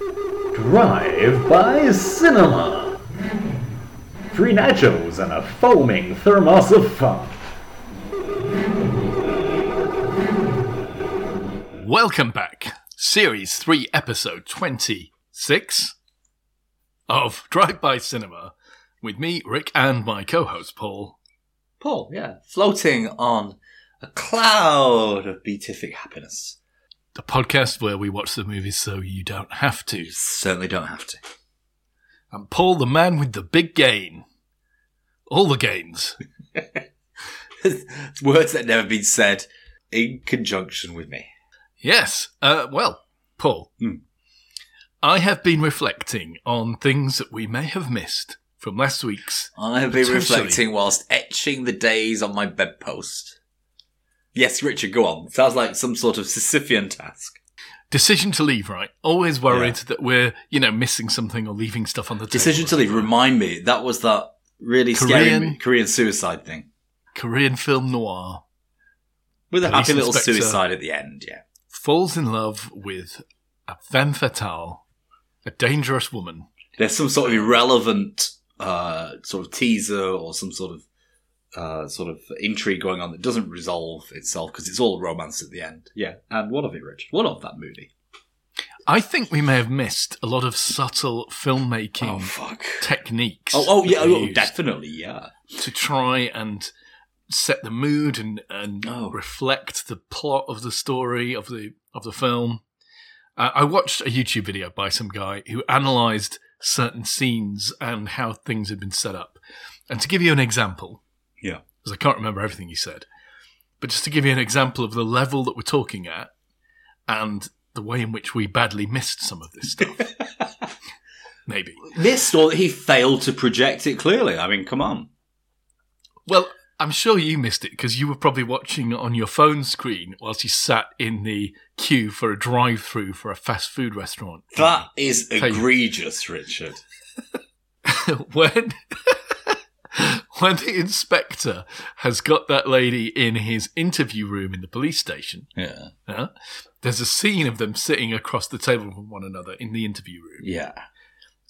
Drive by Cinema. Free nachos and a foaming thermos of fun. Welcome back. Series 3, Episode 26 of Drive By Cinema with me, Rick, and my co host, Paul. Paul, yeah, floating on a cloud of beatific happiness. The podcast where we watch the movies so you don't have to. Certainly don't have to. I'm Paul, the man with the big gain. All the gains. Words that never been said in conjunction with me. Yes. Uh, well, Paul, Hmm. I have been reflecting on things that we may have missed from last week's. I have been reflecting whilst etching the days on my bedpost. Yes, Richard, go on. Sounds like some sort of Sisyphean task. Decision to leave, right? Always worried that we're, you know, missing something or leaving stuff on the Decision to leave. Remind me, that was that really Korean- scary Korean suicide thing. Korean film noir With a happy little suicide at the end, yeah. falls in love with a femme fatale, a dangerous woman. There's some sort of irrelevant uh, sort of teaser or some sort of uh, sort of intrigue going on that doesn't resolve itself because it's all romance at the end. Yeah. And what of it, Richard? What of that movie? I think we may have missed a lot of subtle filmmaking Oh fuck. techniques. Oh, oh yeah, oh, definitely, yeah. To try and set the mood and, and Oh. reflect the plot of the story of the of the film. Uh, I watched a YouTube video by some guy who analysed certain scenes and how things had been set up. And to give you an example, Yeah. because I can't remember everything he said, but just to give you an example of the level that we're talking at and the way in which we badly missed some of this stuff. Maybe. Missed or he failed to project it clearly. I mean, come on. Well, I'm sure you missed it because you were probably watching on your phone screen whilst you sat in the queue for a drive-through for a fast food restaurant. That is egregious, Richard. when when the inspector has got that lady in his interview room in the police station, Yeah. there's a scene of them sitting across the table from one another in the interview room, Yeah.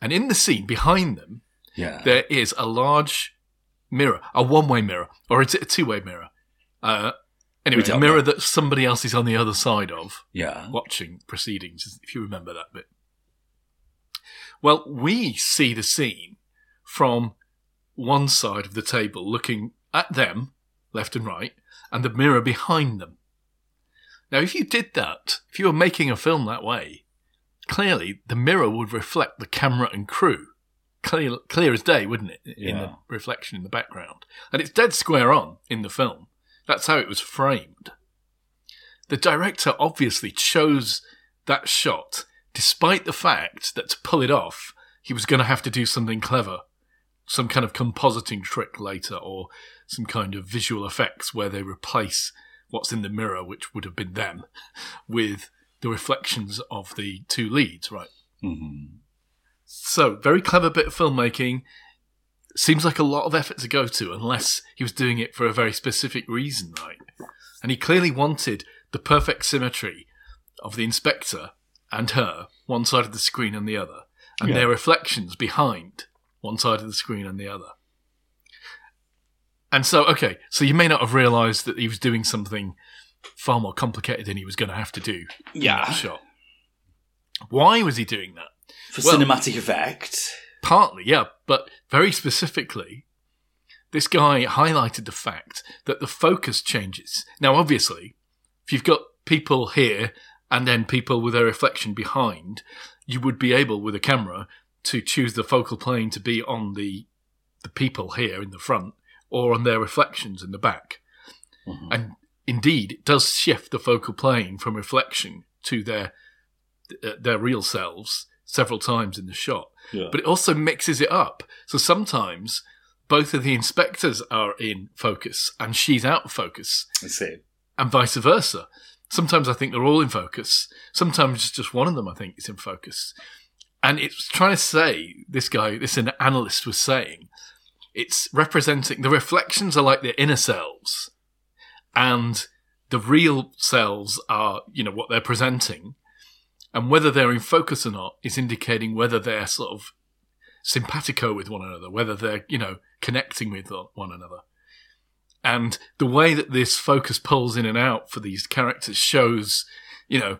and in the scene behind them Yeah. there is a large mirror, a one-way mirror, or is it a two-way mirror? Uh, anyway, a mirror know. that somebody else is on the other side of, yeah. watching proceedings, if you remember that bit. Well, we see the scene from one side of the table, looking at them, left and right, and the mirror behind them. Now, if you did that, if you were making a film that way, clearly the mirror would reflect the camera and crew. Clear, clear as day, wouldn't it? In the reflection in the background. And it's dead square on in the film. That's how it was framed. The director obviously chose that shot despite the fact that to pull it off, he was going to have to do something clever. Some kind of compositing trick later, or some kind of visual effects where they replace what's in the mirror, which would have been them, with the reflections of the two leads, right? Mhm. So, very clever bit of filmmaking. Seems like a lot of effort to go to, unless he was doing it for a very specific reason, right? And he clearly wanted the perfect symmetry of the inspector and her, one side of the screen and the other, and Yeah. their reflections behind one side of the screen and the other. And so, okay, so you may not have realised that he was doing something far more complicated than he was going to have to do in Yeah. that shot. Why was he doing that? For Well- cinematic effect. Partly, yeah, but very specifically, this guy highlighted the fact that the focus changes. Now, obviously, if you've got people here and then people with a reflection behind, you would be able, with a camera, to choose the focal plane to be on the the people here in the front or on their reflections in the back. Mhm. And indeed, it does shift the focal plane from reflection to their uh, their real selves several times in the shot Yeah. but it also mixes it up. So sometimes both of the inspectors are in focus and she's out of focus, I see. and vice versa. Sometimes I think they're all in focus. Sometimes just one of them I think is in focus. And it's trying to say, this guy, this an analyst was saying, it's representing the reflections are like the inner selves, and the real selves are, you know, what they're presenting. And whether they're in focus or not is indicating whether they're sort of simpatico with one another, whether they're, you know, connecting with one another. And the way that this focus pulls in and out for these characters shows, you know,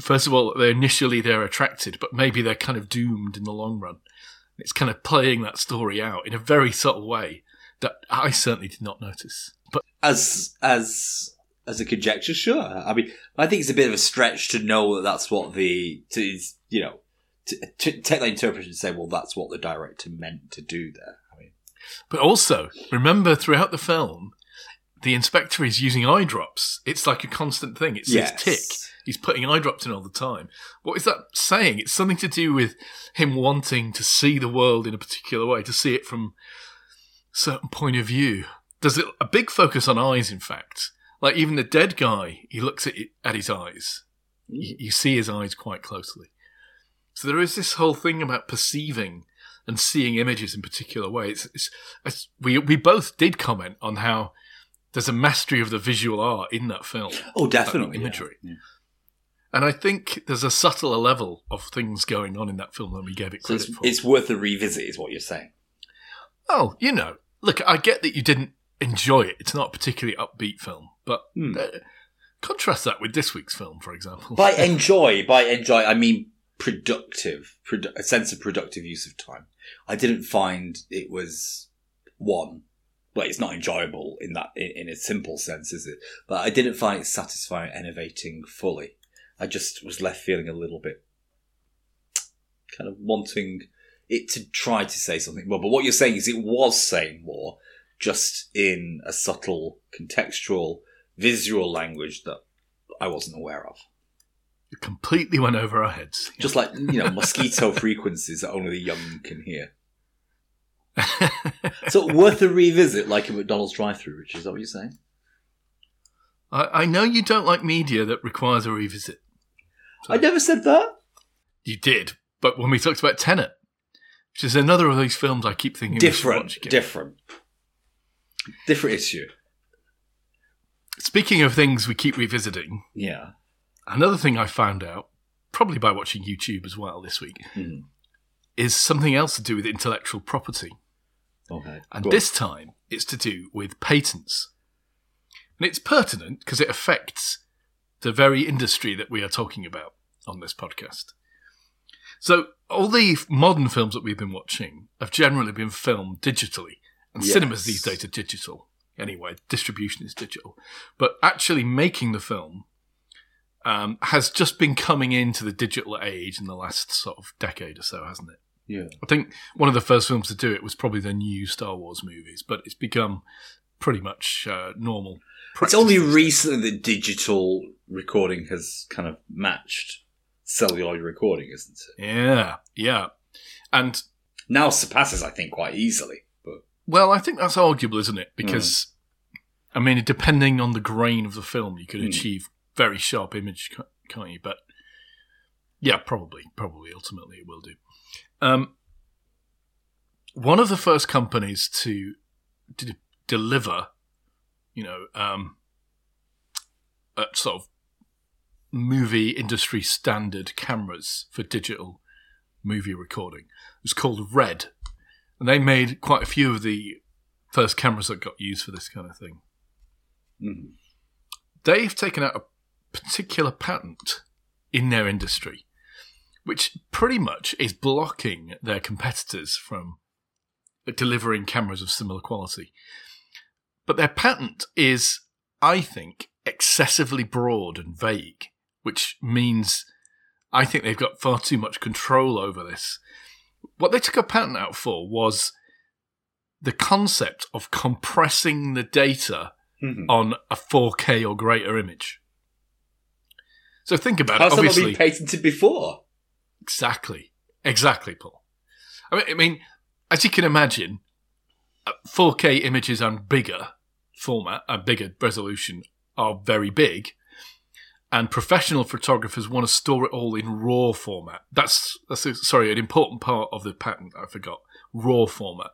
first of all, they're initially they're attracted, but maybe they're kind of doomed in the long run. It's kind of playing that story out in a very subtle way that I certainly did not notice. But as as as a conjecture, sure. I mean, I think it's a bit of a stretch to know that that's what the to you know to, to take that interpretation and say, well, that's what the director meant to do there. I mean, but also remember throughout the film, the inspector is using eye drops. It's like a constant thing. It's Yes. tic. He's putting eye drops in all the time. What is that saying? It's something to do with him wanting to see the world in a particular way, to see it from a certain point of view. There's a a big focus on eyes, in fact. Like even the dead guy, he looks at, it, at his eyes. You, you see his eyes quite closely. So there is this whole thing about perceiving and seeing images in particular ways. It's, it's, we we both did comment on how there's a mastery of the visual art in that film. oh, definitely imagery. Yeah. And I think there's a subtler level of things going on in that film than we gave it So credit it's, for. it's worth a revisit, is what you're saying. oh, you know, look, I get that you didn't enjoy it. It's not a particularly upbeat film, but Hmm. uh, contrast that with this week's film, for example. By enjoy, by enjoy, I mean productive, produ- a sense of productive use of time. I didn't find it was one. Well, it's not enjoyable in that in, in a simple sense, is it? But I didn't find it satisfying, innovating fully. I just was left feeling a little bit kind of wanting it to try to say something more. But what you're saying is it was saying more, just in a subtle, contextual, visual language that I wasn't aware of. It completely went over our heads. Just like, you know, mosquito frequencies that only the young can hear. So worth a revisit, like a McDonald's drive-through, Rich. Is that what you're saying? I, I know you don't like media that requires a revisit. I never said that. You did, but when we talked about Tenet, which is another of these films I keep thinking Different, different, different issue. Speaking of things we keep revisiting, Yeah. another thing I found out, probably by watching YouTube as well this week, Mhm. is something else to do with intellectual property. Okay. And this time it's to do with patents. And it's pertinent because it affects the very industry that we are talking about on this podcast. So, all the modern films that we've been watching have generally been filmed digitally. And Yes. cinemas these days are digital. Anyway, distribution is digital. But actually making the film um, has just been coming into the digital age in the last sort of decade or so, hasn't it? Yeah. I think one of the first films to do it was probably the new Star Wars movies, but it's become pretty much uh, normal. It's only recently that digital recording has kind of matched celluloid recording, isn't it? Yeah, yeah. And, Now surpasses, I think, quite easily. But well, I think that's arguable, isn't it? Because, I mean, depending on the grain of the film, you could Mm. achieve very sharp image, can't you? But, yeah, probably, probably, ultimately it will do. Um, one of the first companies to, to deliver, you know, um, sort of movie industry standard cameras for digital movie recording It was called Red, and they made quite a few of the first cameras that got used for this kind of thing. mhm. They've taken out a particular patent in their industry, which pretty much is blocking their competitors from delivering cameras of similar quality. But their patent is, I think, excessively broad and vague, which means I think they've got far too much control over this. What they took a patent out for was the concept of compressing the data Mhm. on a 4K or greater image. So think about How's it. not Obviously, been patented before? exactly, exactly, Paul. I mean, I mean, as you can imagine, uh, 4K images and bigger format and bigger resolution are very big, and professional photographers want to store it all in RAW format. That's that's a, sorry, an important part of the patent. I forgot RAW format.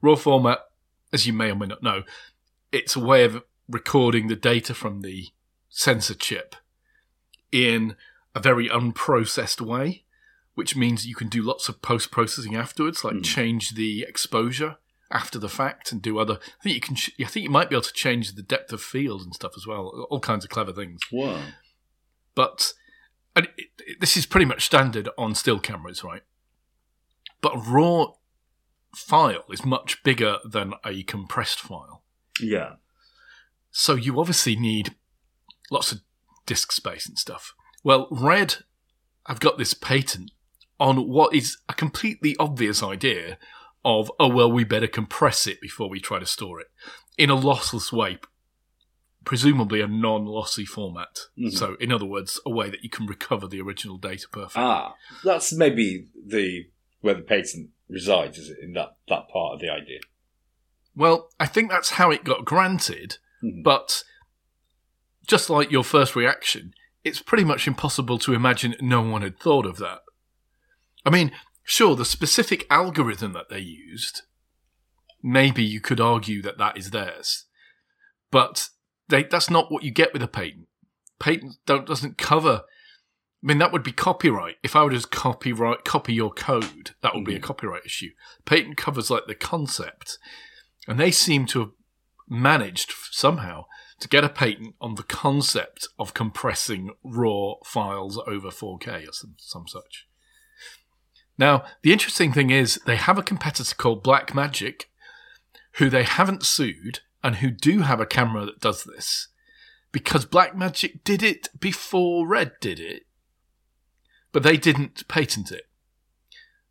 RAW format, as you may or may not know, it's a way of recording the data from the sensor chip in a very unprocessed way, which means you can do lots of post processing afterwards, like Mm. change the exposure after the fact and do other. I think you can. I think you might be able to change the depth of field and stuff as well. All kinds of clever things. Wow. But and it, it- this is pretty much standard on still cameras, right? But a raw file is much bigger than a compressed file. Yeah. So you obviously need lots of disk space and stuff. Well, Red I've got this patent on what is a completely obvious idea of, oh, well, we better compress it before we try to store it in a lossless way, presumably a non lossy format. Mhm. So, in other words, a way that you can recover the original data perfectly. Ah, that's maybe the where the patent resides, is it in that that part of the idea? Well, I think that's how it got granted, Mhm. but just like your first reaction, it's pretty much impossible to imagine no one had thought of that. I mean, sure, the specific algorithm that they used, maybe you could argue that that is theirs, but they, that's not what you get with a patent. Patent don't, doesn't cover. I mean, that would be copyright. If I were to just copyright copy your code, that would be a mm. copyright issue. Patent covers like the concept, and they seem to have managed somehow to get a patent on the concept of compressing raw files over 4K or some, some such. Now, the interesting thing is they have a competitor called Blackmagic, who they haven't sued and who do have a camera that does this because Blackmagic did it before Red did it, but they didn't patent it.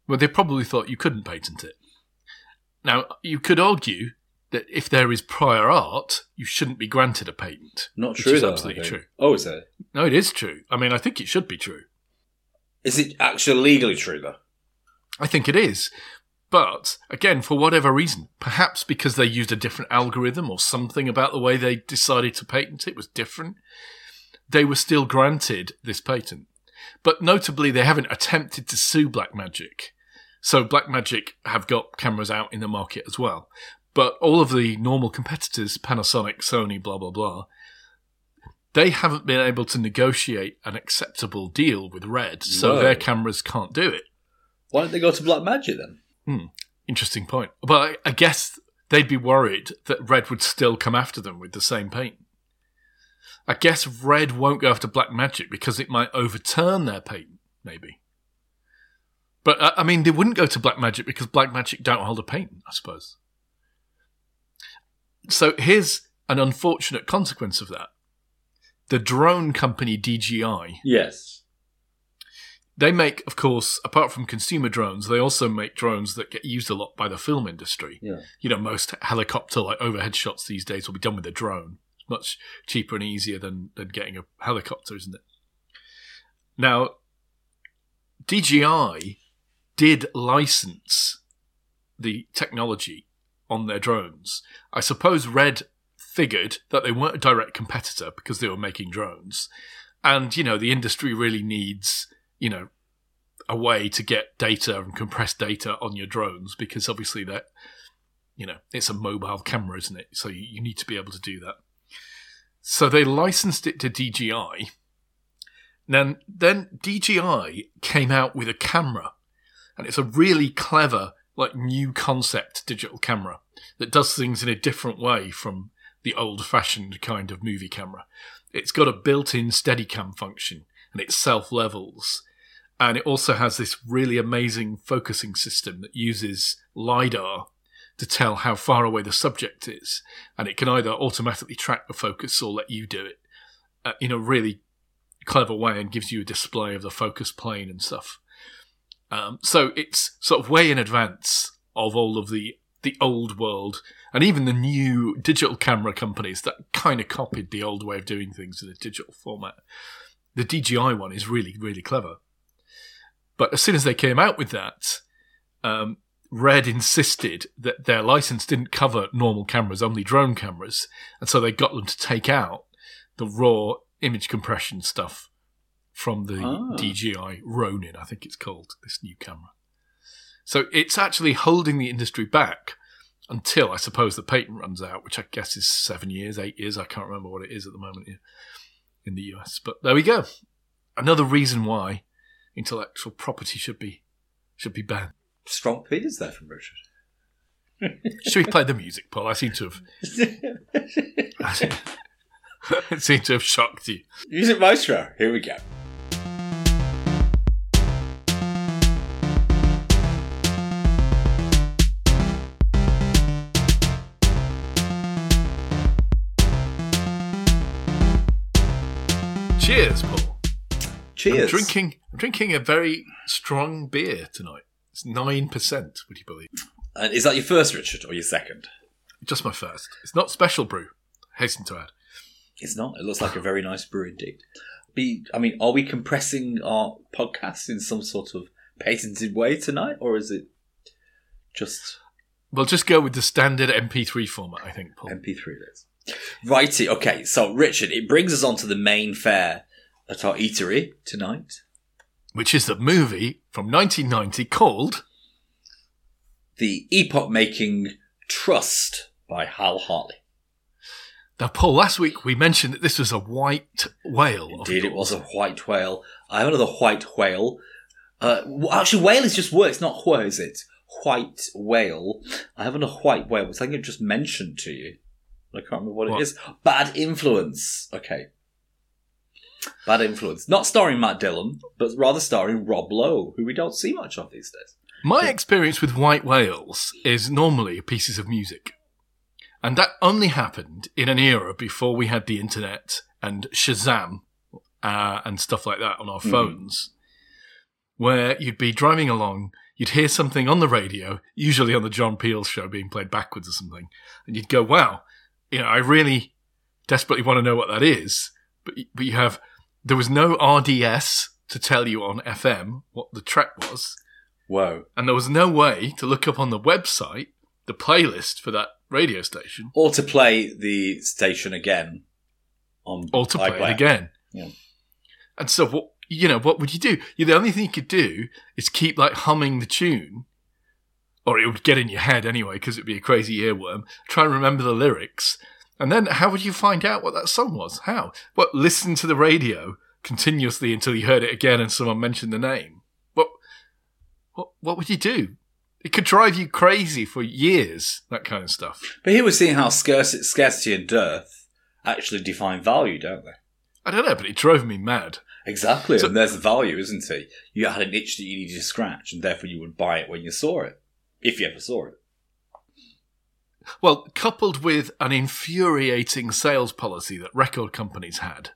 Well, they probably thought you couldn't patent it. Now, you could argue that if there is prior art, you shouldn't be granted a patent. Not true. is though, absolutely true. Oh, is it? No, it is true. I mean, I think it should be true. Is it actually legally true though? I think it is. But again, for whatever reason, perhaps because they used a different algorithm or something about the way they decided to patent it was different, they were still granted this patent. But notably, they haven't attempted to sue Blackmagic. So Blackmagic have got cameras out in the market as well. But all of the normal competitors, Panasonic, Sony, blah, blah, blah, they haven't been able to negotiate an acceptable deal with Red, so their cameras can't do it. Why don't they go to Blackmagic then? Interesting point. But I, I guess they'd be worried that Red would still come after them with the same paint. I guess Red won't go after Blackmagic because it might overturn their patent, maybe. But uh, I mean, they wouldn't go to Blackmagic because Blackmagic don't hold a patent, I suppose. So here's an unfortunate consequence of that. The drone company DJI Yes. They make, of course, apart from consumer drones, they also make drones that get used a lot by the film industry. Yeah. You know, most helicopter, like overhead shots these days, will be done with a drone. It's much cheaper and easier than, than getting a helicopter, isn't it? Now, DJI did license the technology on their drones. I suppose Red figured that they weren't a direct competitor because they were making drones. And, you know, the industry really needs, you know, a way to get data and compress data on your drones because obviously that, you know, it's a mobile camera, isn't it? So you, need to be able to do that. So they licensed it to DJI. Then, then DJI came out with a camera, and it's a really clever, like new concept digital camera that does things in a different way from the old fashioned kind of movie camera. It's got a built in Steadicam function and it self levels. And it also has this really amazing focusing system that uses LiDAR to tell how far away the subject is. And it can either automatically track the focus or let you do it uh, in a really clever way and gives you a display of the focus plane and stuff. Um, so it's sort of way in advance of all of the the old world and even the new digital camera companies that kind of copied the old way of doing things in a digital format. The DJI one is really, really clever. But as soon as they came out with that, um, Red insisted that their license didn't cover normal cameras, only drone cameras. And so they got them to take out the raw image compression stuff from the Ah. DJI Ronin, I think it's called, this new camera. So it's actually holding the industry back until I suppose the patent runs out, which I guess is seven years, eight years. I can't remember what it is at the moment in, in the US. But there we go. another reason why intellectual property should be should be banned. Strong opinions there from Richard. Should we play the music, Paul? I seem to have it seemed to have shocked you. Music Maestro, here we go. Cheers, Paul. Cheers. I'm drinking I'm drinking a very strong beer tonight. It's nine percent, would you believe? And is that your first, Richard, or your second? Just my first. It's not special brew, hasten to add. It's not. It looks like a very nice brew indeed. Be, I mean, are we compressing our podcast in some sort of patented way tonight, or is it just We'll just go with the standard MP3 format, I think, Paul. MP3 lids? Righty. Okay. So, Richard, it brings us on to the main fare at our eatery tonight. which is the movie from 1990 called The epoch-making Trust by Hal Hartley. Now, Paul, last week we mentioned that this was a white whale. Indeed, it was a white whale. I have another white whale. Uh, actually, whale is just word. It's not whale, is it? White whale. I have another white whale, which I think I just mentioned to you. I can't remember what, What? it is. Bad influence. Okay. Bad influence. Not starring Matt Dillon, but rather starring Rob Lowe, who we don't see much of these days. My experience with white whales is normally pieces of music. And that only happened in an era before we had the internet and Shazam uh, and stuff like that on our phones, where you'd be driving along, you'd hear something on the radio, usually on the John Peel show being played backwards or something, and you'd go, wow, you know, I really desperately want to know what that is. But, but you have, there was no RDS to tell you on FM what the track was Whoa. and there was no way to look up on the website the playlist for that radio station Or to play the station again on or to play it again. Yeah. And so, what you know, what would you do? You, the only thing you could do is keep like humming the tune, or it would get in your head anyway because it'd be a crazy earworm. Try and remember the lyrics, and then how would you find out what that song was? How? What? Listen to the radio continuously until you heard it again and someone mentioned the name. What? What? What would you do? It could drive you crazy for years. That kind of stuff. But here we're seeing how scarce, scarcity and dearth actually define value, don't they? I don't know, but it drove me mad. Exactly, So- and there's the value, isn't it? You had an itch that you needed to scratch, and therefore you would buy it when you saw it, if you ever saw it. Well, coupled with an infuriating sales policy that record companies had,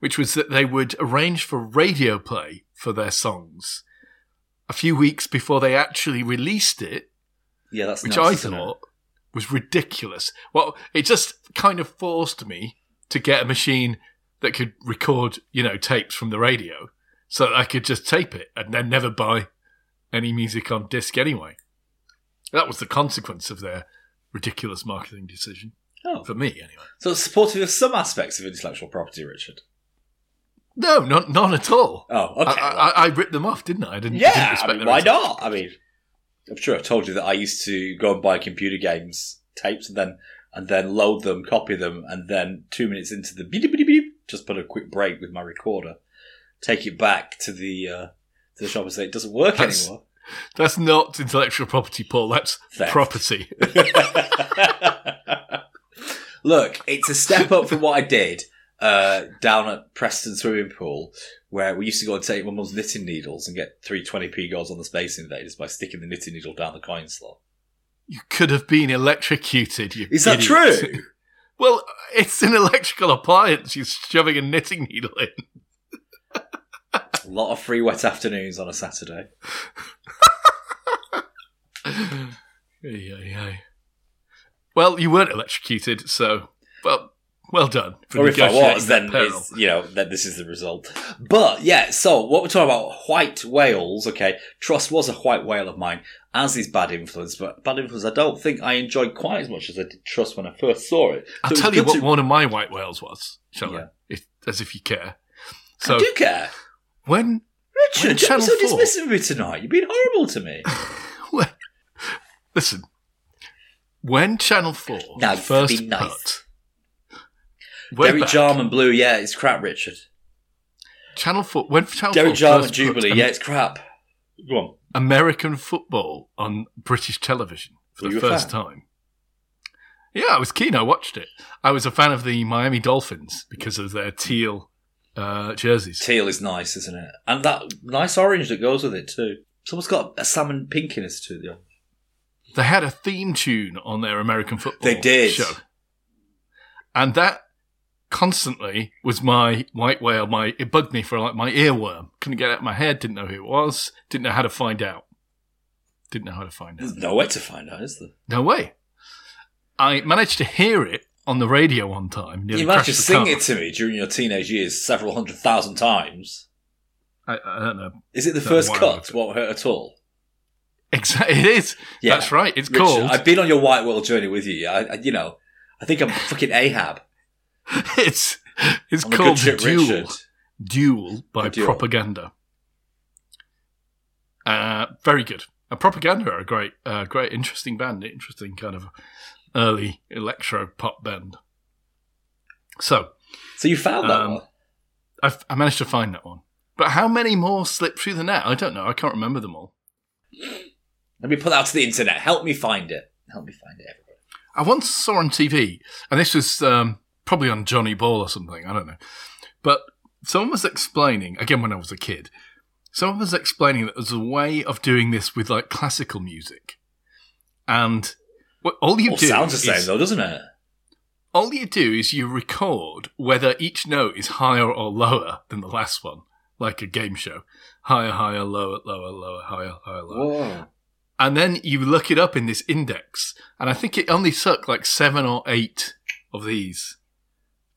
which was that they would arrange for radio play for their songs a few weeks before they actually released it, Yeah, that's which nuts, I thought was ridiculous. Well, it just kind of forced me to get a machine that could record, you know, tapes from the radio so that I could just tape it and then never buy any music on disc anyway. That was the consequence of their ridiculous marketing decision. Oh, For me, anyway. so it's supportive of some aspects of intellectual property, Richard. No, not none at all. Oh, okay. I, I, I ripped them off, didn't I? I didn't, didn't yeah, respect I mean, why reason. not? I mean, I'm sure I've told you that I used to go and buy computer games tapes and then and then load them, copy them, and then two minutes into the beep, beep, beep, beep, just put a quick break with my recorder, take it back to the uh, to the shop and say it doesn't work That's- anymore. That's not intellectual property, Paul. That's Theft. property. Look, it's a step up from what I did uh, down at Preston swimming pool, where we used to go and take my mum's knitting needles and get 320p goals on the Space Invaders by sticking the knitting needle down the coin slot. You could have been electrocuted. You Is that idiot. true? Well, it's an electrical appliance. You're shoving a knitting needle in. A lot of free wet afternoons on a Saturday. Ay, ay, ay. Well, you weren't electrocuted, so well, well done. for or if I was, then you know, then this is the result. But yeah, so what we're talking about, white whales. Okay, Trust was a white whale of mine, as is Bad Influence. But Bad Influence, I don't think I enjoyed quite as much as I did Trust when I first saw it. I'll So it's tell you what to- one of my white whales was, shall Yeah. I? If, as if you care. So, I do care. When Richard, When Channel so 4 dismissive of me tonight. You've been horrible to me. when- listen, when Channel Four Nice, first nice. put Derek back- Jarman Blue, yeah, it's crap, Richard. Channel Four when Channel Derek Four Jarman first put Jubilee. Yeah, it's crap. Go on. American football on British television for Were the first time. Yeah, I was keen. I watched it. I was a fan of the Miami Dolphins because of their teal uh, jerseys. Teal is nice, isn't it? And that nice orange that goes with it too. Someone's got a salmon pinkiness to it. Yeah. They had a theme tune on their American football They did. show. And that constantly was my white whale. My it bugged me for like my earworm. Couldn't get it out of my head. Didn't know who it was. Didn't know how to find out. Didn't know how to find out. There's no way to find out, is there? No way. I managed to hear it on the radio one time. You managed to sing car. it to me during your teenage years several hundred thousand times. I, I don't know. Is it the first cut? Won't hurt at all. Exactly, it is. Yeah. That's right. It's Richard, called. I've been on your white whale journey with you. I, I, you know, I think I'm fucking Ahab. it's it's I'm called Duel. Richard. Duel by Duel. Propaganda. Uh, very good. And Propaganda are a great, uh, great, interesting band. Interesting kind of early electro pop band. So So you found that Um, one. I've, I managed to find that one. But how many more slipped through the net? I don't know. I can't remember them all. Let me put that out to the internet. Help me find it. Help me find it, everybody. I once saw on TV, and this was um, probably on Johnny Ball or something, I don't know. But someone was explaining, again when I was a kid, someone was explaining that there's a way of doing this with like classical music. And what, all you All do sounds the same is, though, doesn't it? all you do is you record whether each note is higher or lower than the last one, like a game show. Higher, higher, lower, lower, lower, higher, higher, lower. Whoa. And then you look it up in this index, and I think it only took like seven or eight of these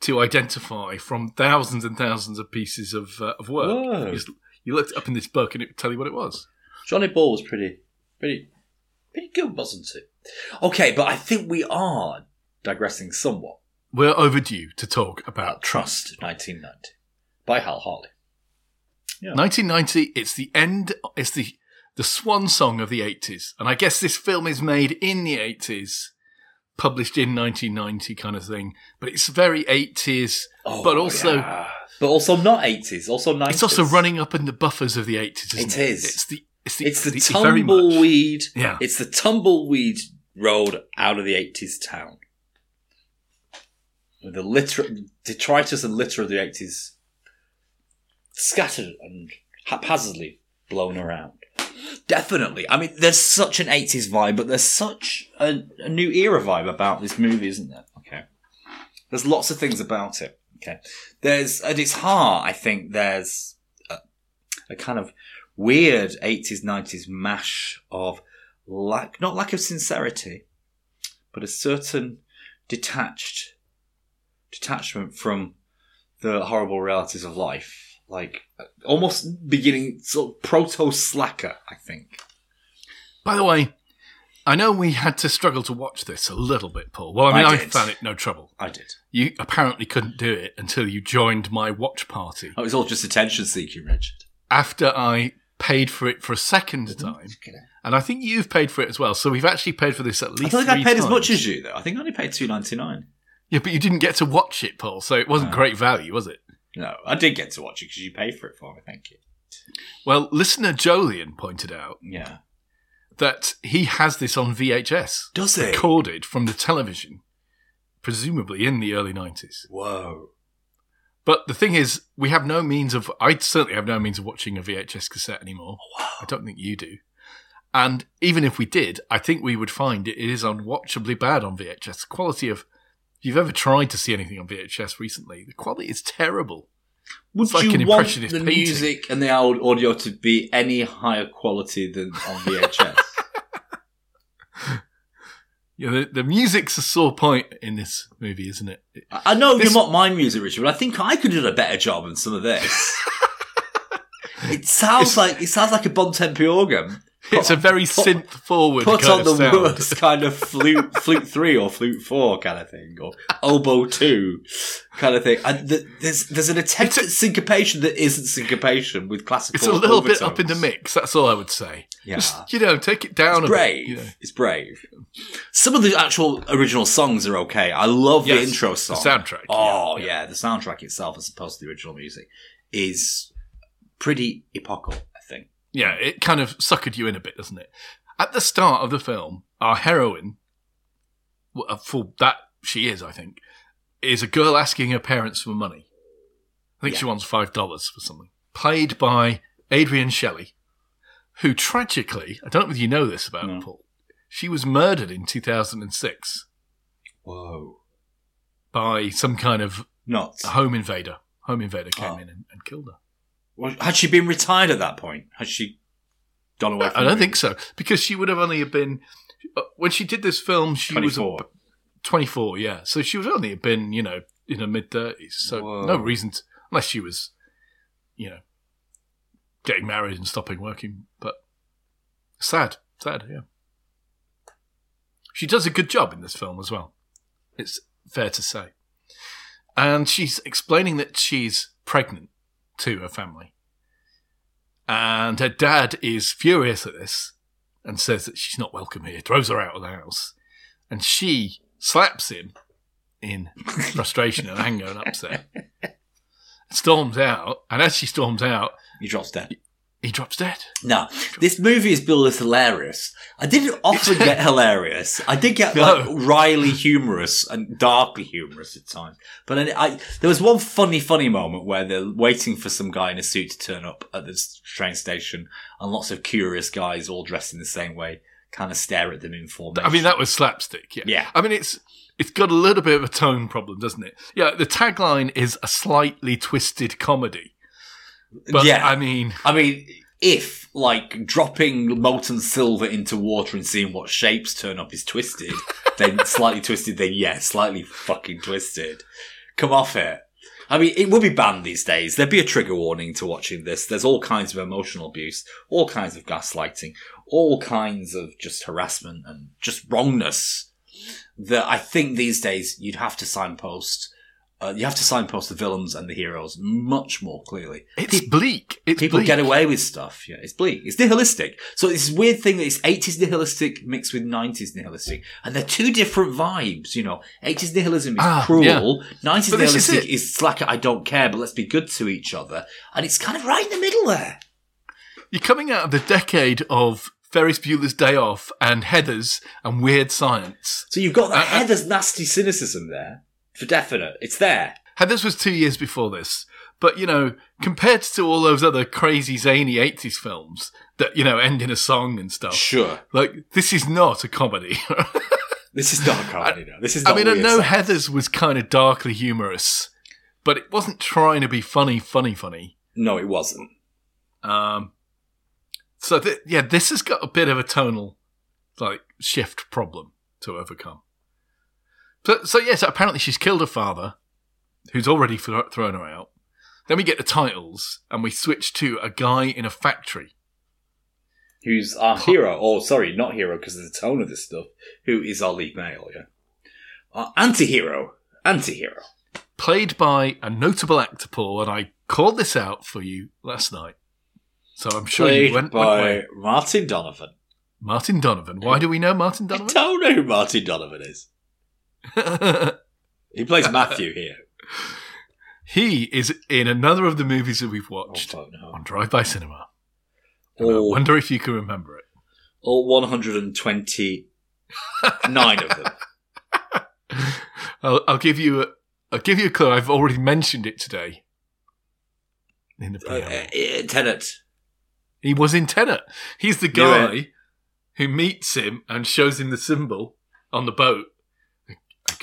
to identify from thousands and thousands of pieces of, uh, of work. Whoa. You, just- you looked it up in this book, and it would tell you what it was. Johnny Ball was pretty, pretty, pretty good, wasn't it? Okay, but I think we are digressing somewhat. We're overdue to talk about About Trust, 1990, by Hal Hartley. 1990. It's the end. It's the the swan song of the 80s, and I guess this film is made in the 80s, published in 1990, kind of thing. But it's very 80s, but also Oh, yeah. but also not 80s, also 90s. It's also running up in the buffers of the 80s, isn't It it? is. It's the it's the, It's the, very much- tumbleweed. Yeah. It's the tumbleweed road out of the 80s town. With the litter, detritus and litter of the 80s scattered and haphazardly blown around. Definitely. I mean, there's such an 80s vibe, but there's such a, a new era vibe about this movie, isn't there? Okay. There's lots of things about it. Okay. There's, at its heart, I think there's a, a kind of weird 80s, 90s mash of lack, not lack of sincerity, but a certain detached, detachment from the horrible realities of life. Like, almost beginning sort of proto slacker, I think. By the way, I know we had to struggle to watch this a little bit, Paul. Well, I mean, I I, found it no trouble. I did. You apparently couldn't do it until you joined my watch party Oh, It was all just attention seeking, Richard. after I paid for it for a second time, and I think you've paid for it as well. So we've actually paid for this at least. I think I paid as much as you, though. I think I only paid two ninety nine. Yeah, but you didn't get to watch it, Paul. So it wasn't No. great value, was it? No, I did get to watch it because you paid for it for me. Thank you. Well, listener Jolien pointed out Yeah. that he has this on VHS. Does he? recorded from the television, presumably in the early 90s. Whoa. But the thing is, we have no means of, I certainly have no means of watching a VHS cassette anymore. Oh, I don't think you do. And even if we did, I think we would find it is unwatchably bad on VHS. The quality of, if you've ever tried to see anything on VHS recently, the quality is terrible. Would It's like you an want impressionist the painting. music and the au- audio to be any higher quality than on VHS? Know, the, the music's a sore point in this movie, isn't it? I know This- you're not my music, Richard, but I think I could have done a better job than some of this. it sounds It's- like it sounds like a Bontempi organ. It's a very synth forward Put kind on the sound. worst kind of flute, flute three or flute four kind of thing, or oboe two kind of thing. And th- there's there's an attempt at syncopation that isn't syncopation with classical. It's a little bit up in the mix. That's all I would say. Yeah. Just, you know, take it down It's a brave. bit. You know. It's brave. Some of the actual original songs are okay. I love the Yes, intro the song. soundtrack, Oh yeah, yeah, yeah. the soundtrack itself, as opposed to the original music, is pretty epochal. Yeah, it kind of suckered you in a bit, doesn't it? At the start of the film, our heroine, uh, for that she is, I think, is a girl asking her parents for money. I think she wants five dollars for something. Played by Adrienne Shelly, who tragically, I don't know if you know this about No. Paul, she was murdered in 2006 Whoa. by some kind of Not. home invader. Home invader came Oh. in and, and killed her. Well, had she been retired at that point? Had she gone away from I don't the think so because she would have only been uh, when she did this film. She was 24. ab- 24, yeah. So she would only have been, you know, in her mid 30s. So Whoa. no reason, to, unless she was, you know, getting married and stopping working. But sad, sad, yeah. She does a good job in this film as well. It's fair to say. And she's explaining that she's pregnant to her family. And her dad is furious at this and says that she's not welcome here, throws her out of the house. And she slaps him in frustration and anger and upset. Storms out, and as she storms out, He drops dead. He drops dead. No, this movie is billed as hilarious. I didn't often get hilarious. I did get like wryly humorous and darkly humorous at times. But I, I, there was one funny, funny moment where they're waiting for some guy in a suit to turn up at this train station, and lots of curious guys all dressed in the same way kind of stare at them in formation. I mean, that was slapstick. Yeah. Yeah. I mean, it's it's got a little bit of a tone problem, doesn't it? Yeah. The tagline is a slightly twisted comedy. But yeah. I mean, I mean, if like dropping molten silver into water and seeing what shapes turn up is twisted, then slightly twisted, then yeah, slightly fucking twisted. Come off it. I mean, it would be banned these days. There'd be a trigger warning to watching this. There's all kinds of emotional abuse, all kinds of gaslighting, all kinds of just harassment and just wrongness that I think these days you'd have to signpost. Uh, you have to signpost the villains and the heroes much more clearly. it's bleak. It's People bleak. get away with stuff. Yeah, it's bleak. It's nihilistic. So it's this weird thing that it's 80s nihilistic mixed with 90s nihilistic. And they're two different vibes, you know. 80s nihilism is Ah, cruel. 90s But this is nihilistic it. is, I don't care, but let's be good to each other. And it's kind of right in the middle there. You're coming out of the decade of Ferris Bueller's Day Off and Heathers and Weird Science. So you've got that Uh, uh, Heather's nasty cynicism there. For definite. It's there. And this was two years before this. But, you know, compared to all those other crazy, zany 80s films that, you know, end in a song and stuff, Sure. like, this is not a comedy. This is not a comedy now. This is I mean, I know science. Heathers was kind of darkly humorous, but it wasn't trying to be funny, funny, funny. No, it wasn't. Um, so th- yeah, this has got a bit of a tonal like shift problem to overcome. So, so yes, apparently she's killed her father, who's already thro- thrown her out. Then we get the titles, and we switch to a guy in a factory. who's our hero, or sorry, not hero because of the tone of this stuff, who is our lead male, yeah? Our anti-hero. Anti-hero. played by a notable actor, Paul, and I called this out for you last night. So I'm sure Played you went, by went. Martin Donovan. Martin Donovan. Why do we know Martin I Donovan? don't know who Martin Donovan is. He plays Matthew here. he is in another of the movies that we've watched Oh, no. on Drive By Cinema. And I wonder if you can remember it. all 129 of them. I'll, I'll give you a, I'll give you a clue. I've already mentioned it today. In the Uh, preamble. uh, Tenet. he was in Tenet. He's the guy who meets him and shows him the symbol on the boat.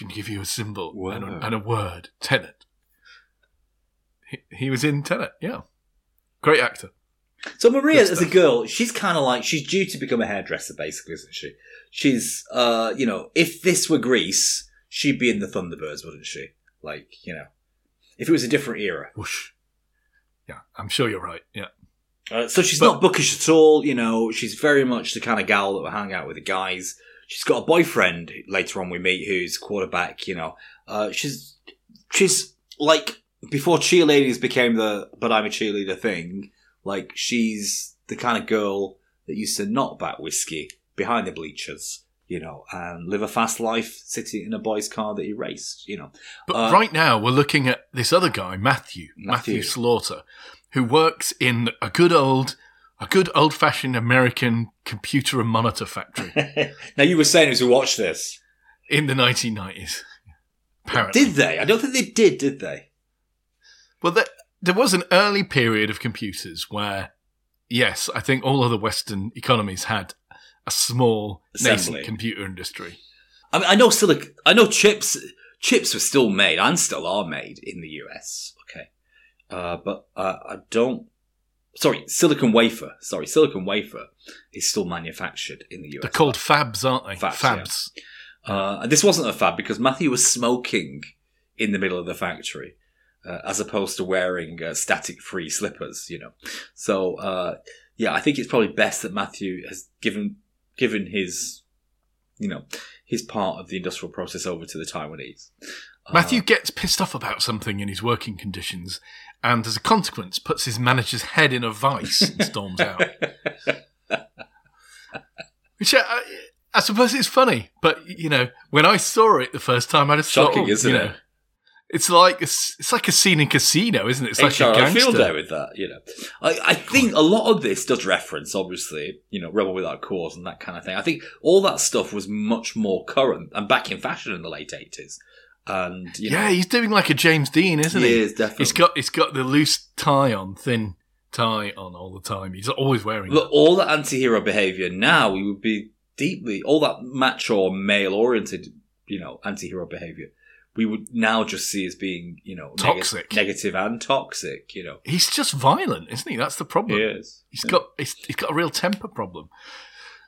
Can give you a symbol and a, and a word. Tenet. He, he was in Tenet. Yeah, great actor. So Maria, as a girl, she's kind of like she's due to become a hairdresser, basically, isn't she? She's, uh, you know, if this were Grease, she'd be in the Thunderbirds, wouldn't she? Like, you know, if it was a different era. Whoosh. Yeah, I'm sure you're right. Yeah. Uh, so she's But- not bookish at all. You know, she's very much the kind of gal that will hang out with the guys. She's got a boyfriend later on we meet who's quarterback. You know, uh, she's she's like before cheerleaders became the "but I'm a cheerleader" thing. Like she's the kind of girl that used to not back whiskey behind the bleachers. you know, and live a fast life sitting in a boy's car that he raced, you know. But Uh, right now, we're looking at this other guy, Matthew, Matthew, Matthew. Slaughter, who works in a good old, a good old fashioned American computer and monitor factory now you were saying as we watched this, in the 1990s. Apparently. did they? I don't think they did, did they? Well, there, there was an early period of computers where, yes, I think all other Western economies had a small Assembly. nascent computer industry. I mean, I know silic, I know chips, chips were still made and still are made in the US. Okay. Uh, but, uh, I don't, sorry, silicon wafer, sorry, silicon wafer is still manufactured in the US. They're called fabs, aren't they? Fabs, yeah. Uh, this wasn't a fab because Matthew was smoking in the middle of the factory, uh, as opposed to wearing uh, static-free slippers. You know, so uh, yeah, I think it's probably best that Matthew has given given his, you know, his part of the industrial process over to the Taiwanese. Uh, Matthew gets pissed off about something in his working conditions, and as a consequence, puts his manager's head in a vice and storms out. Which I, I, I suppose is funny, but you know, when I saw it the first time, I just Shocking, thought, oh, isn't you it? It's like a, it's like a scene in Casino, isn't it? It's like HR, a I feel there with that, you know. I, I think a lot of this does reference, obviously, you know, Rebel Without Cause and that kind of thing. I think all that stuff was much more current and back in fashion in the late 80s. And, you yeah, know, he's doing like a James Dean, isn't he he? is definitely. He's got he's got the loose tie on, thin tie on all the time. He's always wearing. But it. all that anti-hero behavior now, we would be deeply, all that macho male-oriented, you know, anti-hero behavior, we would now just see as being, you know, neg- Toxic. negative and toxic, you know. He's just violent, isn't he? That's the problem. He is. He's got he's, he's got a real temper problem.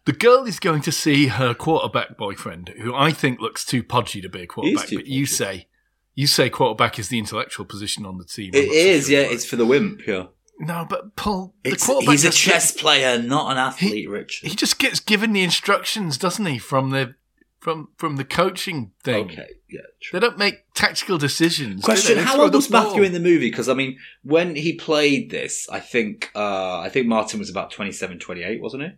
The girl is going to see her quarterback boyfriend, who I think looks too podgy to be a quarterback. But you say you say quarterback is the intellectual position on the team. I'm It is, sure yeah. It's for the wimp, yeah. no, but Paul, the It's, quarterback he's a chess gets- player, not an athlete, Richard. he just gets given the instructions, doesn't he, from the from from the coaching thing. Okay, yeah, True. They don't make tactical decisions. Question: How old the was Matthew ball. in the movie? Because I mean, when he played this, I think uh, I think Martin was about 27, 28, wasn't he?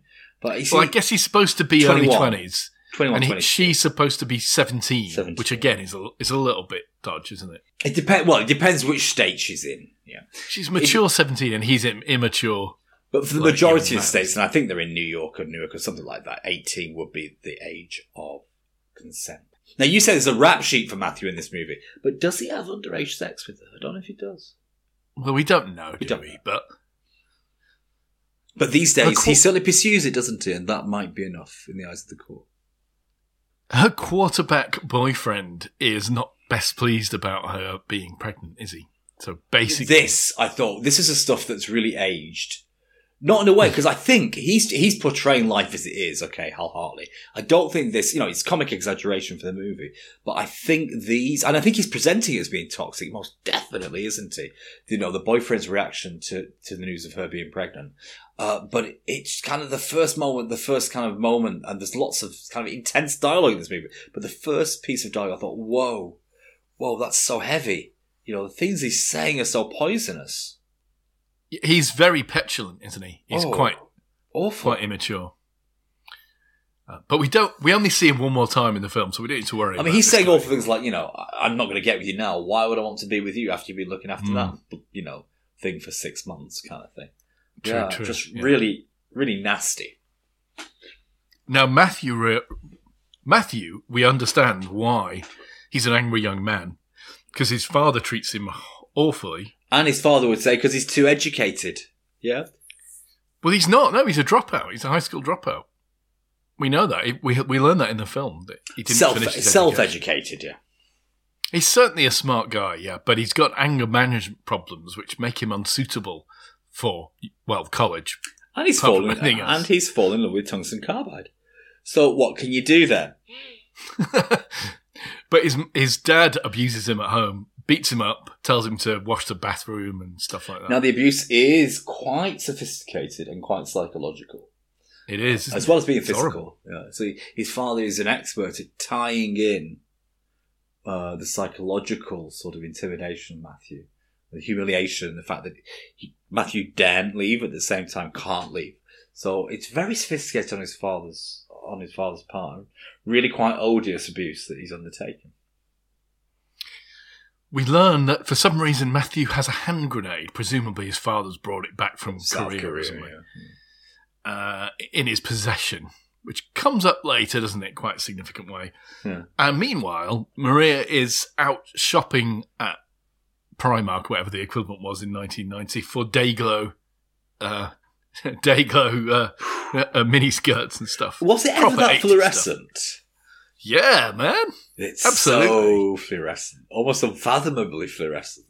But Well, I guess he's supposed to be early twenties, 21, and he, 20. she's supposed to be 17, 17. which again is a is a little bit dodge, isn't it? It depends. Well, it depends which state she's in. Yeah, She's mature 17 and he's immature. but for the Like majority of states, and I think they're in New York or Newark or something like that, eighteen would be the age of consent. Now, you say there's a rap sheet for Matthew in this movie, but does he have underage sex with her? I don't know if he does. Well, we don't know, We do don't we? know. But But these days, The he certainly pursues it, doesn't he? And that might be enough in the eyes of the court. her quarterback boyfriend is not best pleased about her being pregnant, is he? So basically, This, I thought, this is the stuff that's really aged. Not in a way, because I think he's he's portraying life as it is. Okay, Hal Hartley. I don't think this, you know, it's comic exaggeration for the movie, but I think these, and I think he's presenting it as being toxic, most definitely, isn't he? You know, the boyfriend's reaction to to the news of her being pregnant. Uh, but it's kind of the first moment, the first kind of moment, and there's lots of kind of intense dialogue in this movie. But the first piece of dialogue, I thought, whoa, whoa, that's so heavy. You know, the things he's saying are so poisonous. He's very petulant, isn't he? He's Oh, quite awful. quite immature. Uh, but we don't. We only see him one more time in the film, so we don't need to worry. I mean, he's saying guy. awful things like, you know, "I- I'm not going to get with you now. Why would I want to be with you after you've been looking after Mm. that, you know, thing for six months, kind of thing. True, yeah, true, just yeah. really, really nasty. Now, Matthew, re- Matthew, we understand why he's an angry young man because his father treats him awfully. And his father would say because he's too educated. Yeah, Well, he's not. No, he's a dropout. He's a high school dropout. We know that. We we learn that in the film that he didn't Self, finish his self-educated, Yeah, He's certainly a smart guy, yeah, but he's got anger management problems which make him unsuitable for well college. and he's fallen and he's fallen in love with tungsten carbide. So what can you do then? but his his dad abuses him at home, beats him up, tells him to wash the bathroom and stuff like that. Now the abuse is quite sophisticated and quite psychological. it is as well as being It's physical. Yeah. So he- his father is an expert at tying in uh, the psychological sort of intimidation, of Matthew, the humiliation, the fact that he, Matthew daren't leave at the same time can't leave. So it's very sophisticated on his father's on his father's part. Really quite odious abuse that he's undertaken. We learn that for some reason Matthew has a hand grenade. Presumably his father's brought it back from South Korea, or Korea, something, yeah. uh, in his possession, which comes up later, doesn't it? Quite a significant way. Yeah. And meanwhile, Maria is out shopping at Primark, whatever the equivalent was in 1990, for Day-Glo, uh, Day-Glo uh, uh, mini skirts and stuff. Was it ever Proper that 80s fluorescent? Yeah, man. It's Absolutely. so fluorescent, almost unfathomably fluorescent.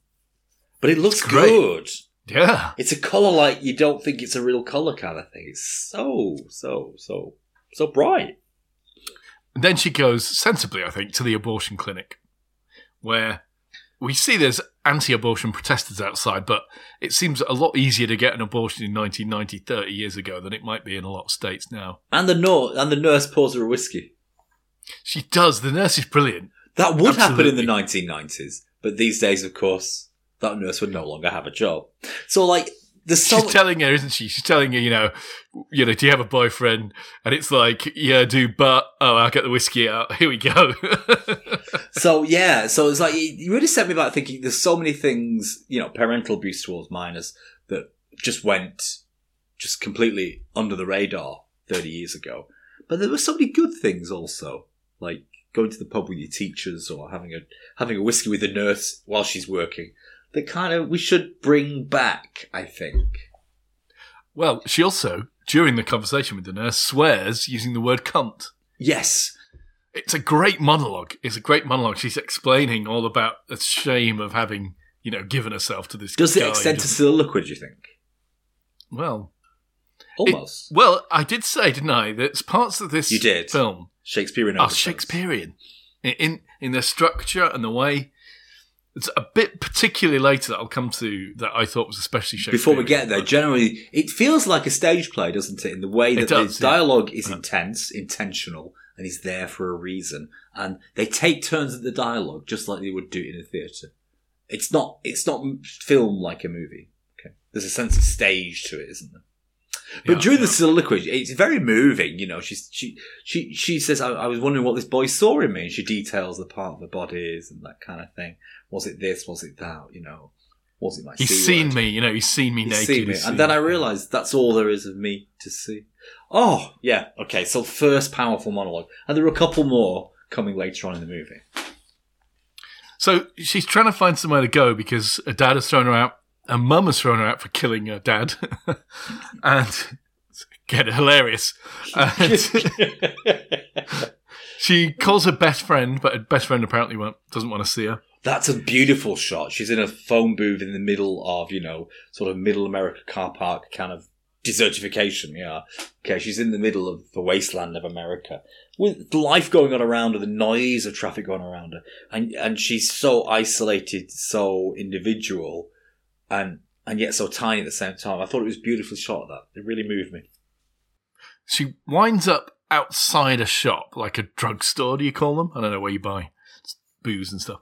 But it looks good. Yeah. It's a color like you don't think it's a real color kind of thing. It's so so so so bright. And then she goes, sensibly, I think, to the abortion clinic, where we see there's anti abortion protesters outside, but it seems a lot easier to get an abortion in 1990, 30 years ago, than it might be in a lot of states now. And the no- and the nurse pours her a whiskey. She does. The nurse is brilliant. That would happen in the 1990s, but these days, of course, that nurse would no longer have a job. So, like, there's so She's telling her, isn't she? She's telling her, you know, you know, do you have a boyfriend? And it's like, yeah, I do, but oh, I'll get the whiskey out. Here we go. so yeah, so it's like you really set me back thinking. There's so many things, you know, parental abuse towards minors that just went just completely under the radar 30 years ago. But there were so many good things also, like going to the pub with your teachers or having a having a whiskey with the nurse while she's working. That kind of we should bring back. I think. well, she also, during the conversation with the nurse, swears using the word cunt. Yes, It's a great monologue. It's a great monologue. She's explaining all about the shame of having, you know, given herself to this. does it extend to soliloquy? Do you think? Well, Almost well, I did say, didn't I, that parts of this You did. film Shakespearean. are. Shakespearean in, in in their structure and the way. It's a bit particularly later that I'll come to that I thought was especially Shakespearean. Before we get there, generally, it feels like a stage play, doesn't it? In the way that does, the yeah. dialogue is Yeah. intense, intentional, and is there for a reason. And they take turns at the dialogue, just like they would do in a theatre. It's not. It's not filmed like a movie. Okay, there's a sense of stage to it, isn't there? But Yeah, during the yeah. soliloquy, it's very moving. You know, she's she she she says, I, "I was wondering what this boy saw in me," and she details the part of the bodies and that kind of thing. Was it this? Was it that? You know, was it my? He's C seen me, you know, he's seen me He's naked. seen me. And then I realised that's all there is of me to see. Oh, yeah. Okay, so first powerful monologue. And there are a couple more coming later on in the movie. So she's trying to find somewhere to go because her dad has thrown her out, her mum has thrown her out for killing her dad, and get hilarious. And she calls her best friend, but her best friend apparently won't, doesn't want to see her. That's a beautiful shot. She's in a phone booth in the middle of, you know, sort of middle America car park kind of desertification. Yeah. Okay, she's in the middle of the wasteland of America with life going on around her, the noise of traffic going around her. And, and she's so isolated, so individual, and, and yet so tiny at the same time. I thought it was beautifully shot, that. It really moved me. She winds up outside a shop, like a drugstore, do you call them? I don't know where you buy booze and stuff.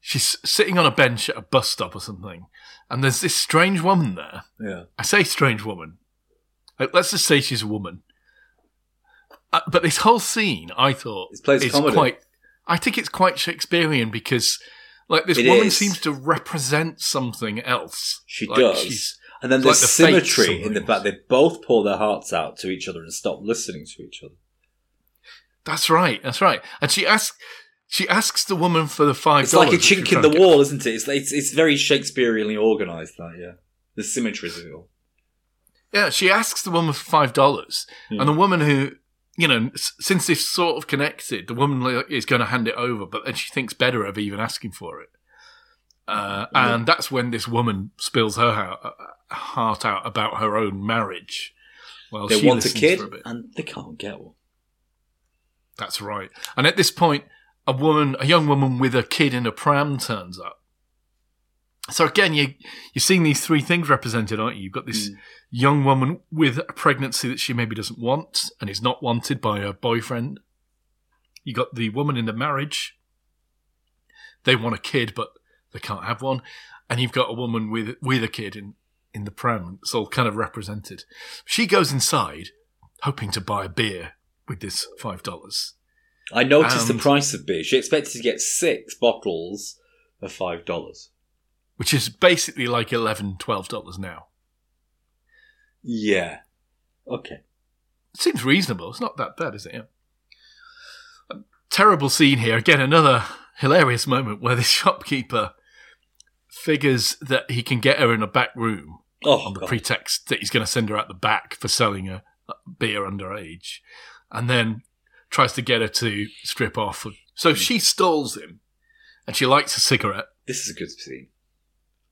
She's sitting on a bench at a bus stop or something, and there's this strange woman there. Yeah. I say strange woman. Like, Let's just say she's a woman. Uh, but this whole scene, I thought, It's is comedy. quite. I think it's quite Shakespearean because, like, this It woman is. seems to represent something else. She Like, does. And then there's like the symmetry in the fact they both pour their hearts out to each other and stop listening to each other. That's right. That's right. And she asks, she asks the woman for the five. It's like a chink in the wall, isn't it? It's, it's it's very Shakespeareanly organised. That yeah, the symmetries of it all. Yeah, she asks the woman for five dollars, Yeah. and the woman who, you know, since they've sort of connected, the woman is going to hand it over, but then she thinks better of even asking for it. Uh, and that's when this woman spills her heart, uh, out about her own marriage. Well, They she want a kid a and they can't get one. That's right. And at this point, a woman, a young woman with a kid in a pram turns up. So again, you you're seeing these three things represented, aren't you? You've got this Mm. Young woman with a pregnancy that she maybe doesn't want and is not wanted by her boyfriend. You got the woman in the marriage. They want a kid, but they can't have one. And you've got a woman with with a kid in in the pram. It's all kind of represented. She goes inside, hoping to buy a beer with this five dollars, I noticed And- the price of beer. She expected to get six bottles for five dollars. which is basically like 11 dollars now. Yeah. Okay. It seems reasonable. It's not that bad, is it? Yeah. A terrible scene here. Again, another hilarious moment where the shopkeeper figures that he can get her in a back room Oh, on the God. pretext that he's going to send her out the back for selling a a beer underage, and then tries to get her to strip off. So hmm. she stalls him, and she lights a cigarette. this is a good scene.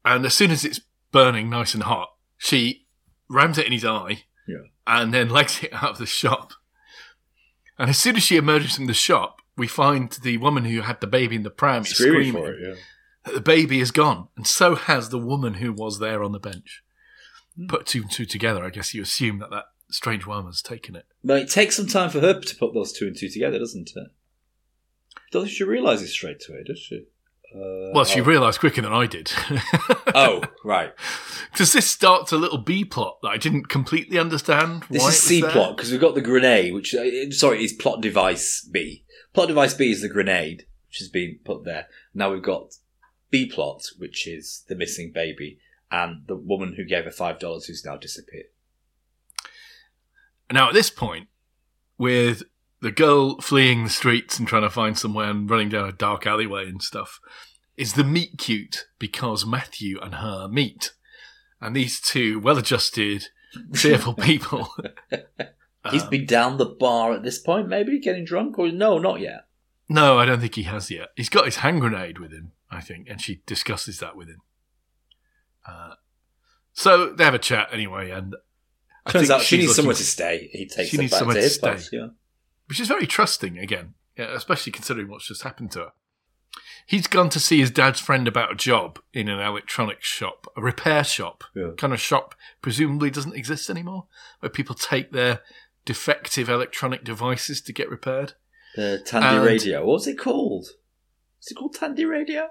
And as soon as it's burning nice and hot, she rams it in his eye Yeah. and then legs it out of the shop. And as soon as she emerges from the shop, we find the woman who had the baby in the pram Screaming, screaming, for it. Yeah. that the baby is gone. And so has the woman who was there on the bench. Hmm. Put two and two together, I guess you assume that that strange woman has taken it. But it takes some time for her to put those two and two together, doesn't it? Doesn't she realise it straight away? Does she? Uh, Well, she oh. realised quicker than I did. oh, right. Because this starts a little B plot that I didn't completely understand. This is it C there. plot because we've got the grenade, which uh, sorry is plot device B. Plot device B is the grenade, which has been put there. Now we've got B plot, which is the missing baby, and the woman who gave her five dollars, who's now disappeared. Now, at this point, with the girl fleeing the streets and trying to find somewhere and running down a dark alleyway and stuff, is the meet cute because Matthew and her meet. And these two well adjusted, cheerful people. He's um, been down the bar at this point, maybe getting drunk, or no, not yet. No, I don't think he has yet. He's got his hand grenade with him, I think, and she discusses that with him. Uh, so they have a chat anyway, and I Turns out she needs somewhere to stay. He takes She her needs back somewhere to to his stay. place. Yeah. Which is very trusting again, especially considering what's just happened to her. He's gone to see his dad's friend about a job in an electronics shop, a repair shop, Yeah. kind of shop presumably doesn't exist anymore, where people take their defective electronic devices to get repaired. The Tandy And- Radio. What's it called? Is it called Tandy Radio?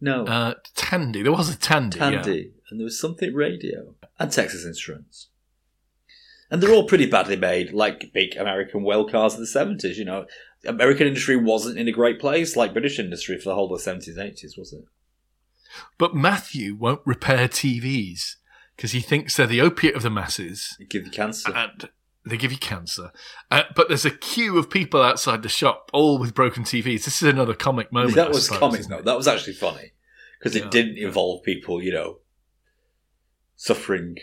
No. Uh, Tandy, there was a Tandy, yeah. Tandy, and there was something radio, and Texas Instruments. And they're all pretty badly made, like big American whale cars of the 70s, you know. American industry wasn't in a great place, like British industry for the whole of the 70s and 80s, was it? But Matthew won't repair TVs because he thinks they're the opiate of the masses It give you cancer. and they give you cancer. Uh, but there's a queue of people outside the shop, all with broken TVs. This is another comic moment. that was suppose, comic, no, that was actually funny. Because it Yeah. didn't involve people, you know, suffering.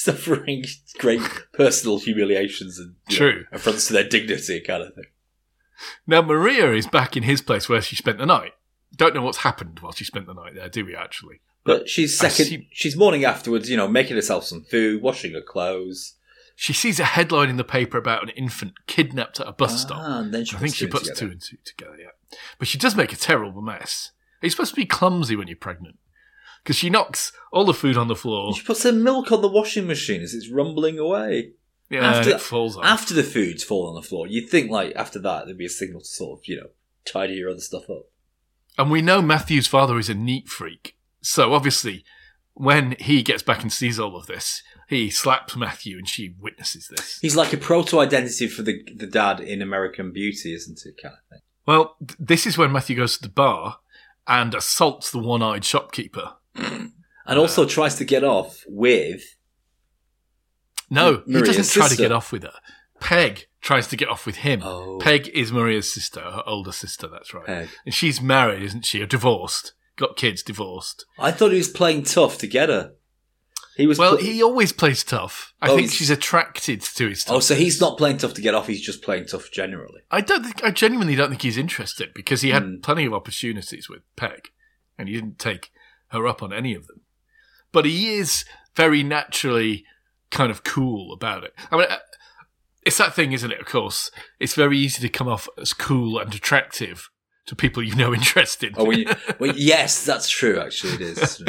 Suffering great personal humiliations and you know, True. affronts to their dignity, kind of thing. Now Maria is back in his place where she spent the night. Don't know what's happened while she spent the night there, do we? Actually, But she's second. She's morning afterwards, you know, making herself some food, washing her clothes. she sees a headline in the paper about an infant kidnapped at a bus stop. Ah, and then she I think she puts together. two and two together. Yeah, but she does make a terrible mess. You're you supposed to be clumsy when you're pregnant? Because she knocks all the food on the floor. She puts her milk on the washing machine as it's rumbling away. Yeah, After- it falls off. After the food's fallen on the floor, you'd think like after that there'd be a signal to sort of you know tidy your other stuff up. And we know Matthew's father is a neat freak. So obviously, when he gets back and sees all of this, he slaps Matthew and she witnesses this. He's like a proto identity for the the dad in American Beauty, isn't it? Kind of thing. Well, th- this is when Matthew goes to the bar and assaults the one eyed shopkeeper. And also tries to get off with No, he doesn't try to get off with her. Peg tries to get off with him. Oh. Peg is Maria's sister, her older sister, that's right. Peg. And she's married, isn't she? Or divorced. Got kids, divorced. I thought he was playing tough to get her. He was Well, pl- he always plays tough. I Oh, think she's attracted to his tough. Oh, so he's not playing tough to get off. He's just playing tough generally. I don't think I genuinely don't think he's interested because he had Hmm. plenty of opportunities with Peg, and he didn't take her up on any of them. But he is very naturally kind of cool about it. I mean, uh, it's that thing, isn't it? Of course, it's very easy to come off as cool and attractive to people you know no interest in. Oh, you, well, yes, that's true. Actually, it is.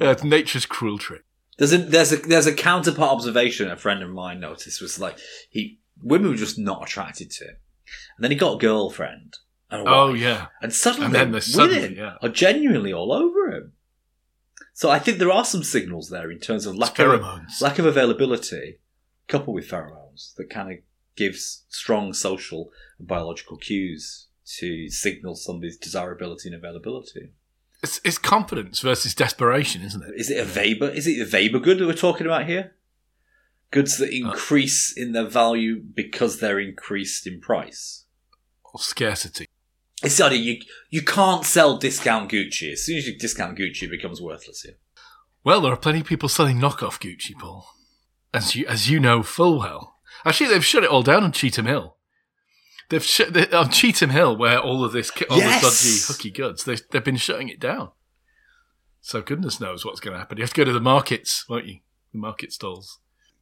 Uh, it's nature's cruel trick. There's a there's a there's a counterpart observation a friend of mine noticed was like he women were just not attracted to him, and then he got a girlfriend and Oh wife, yeah, and suddenly And then women there's suddenly, yeah. are genuinely all over him. So I think there are some signals there in terms of lack of pheromones. lack of availability coupled with pheromones that kind of gives strong social and biological cues to signal somebody's desirability and availability. It's, it's confidence versus desperation, isn't it? Is it a Veblen? Is it a Veblen good that we're talking about here? Goods that uh, increase in their value because they're increased in price. Or scarcity. It's the idea you you can't sell discount Gucci. As soon as you discount Gucci, it becomes worthless here. Well, there are plenty of people selling knockoff Gucci, Paul. As you, as you know full well. Actually, they've shut it all down on Cheetham Hill. They've shut they, on Cheetham Hill, where all of this, all Yes! the dodgy hooky goods, they, they've been shutting it down. So goodness knows what's going to happen. You have to go to the markets, won't you? The market stalls.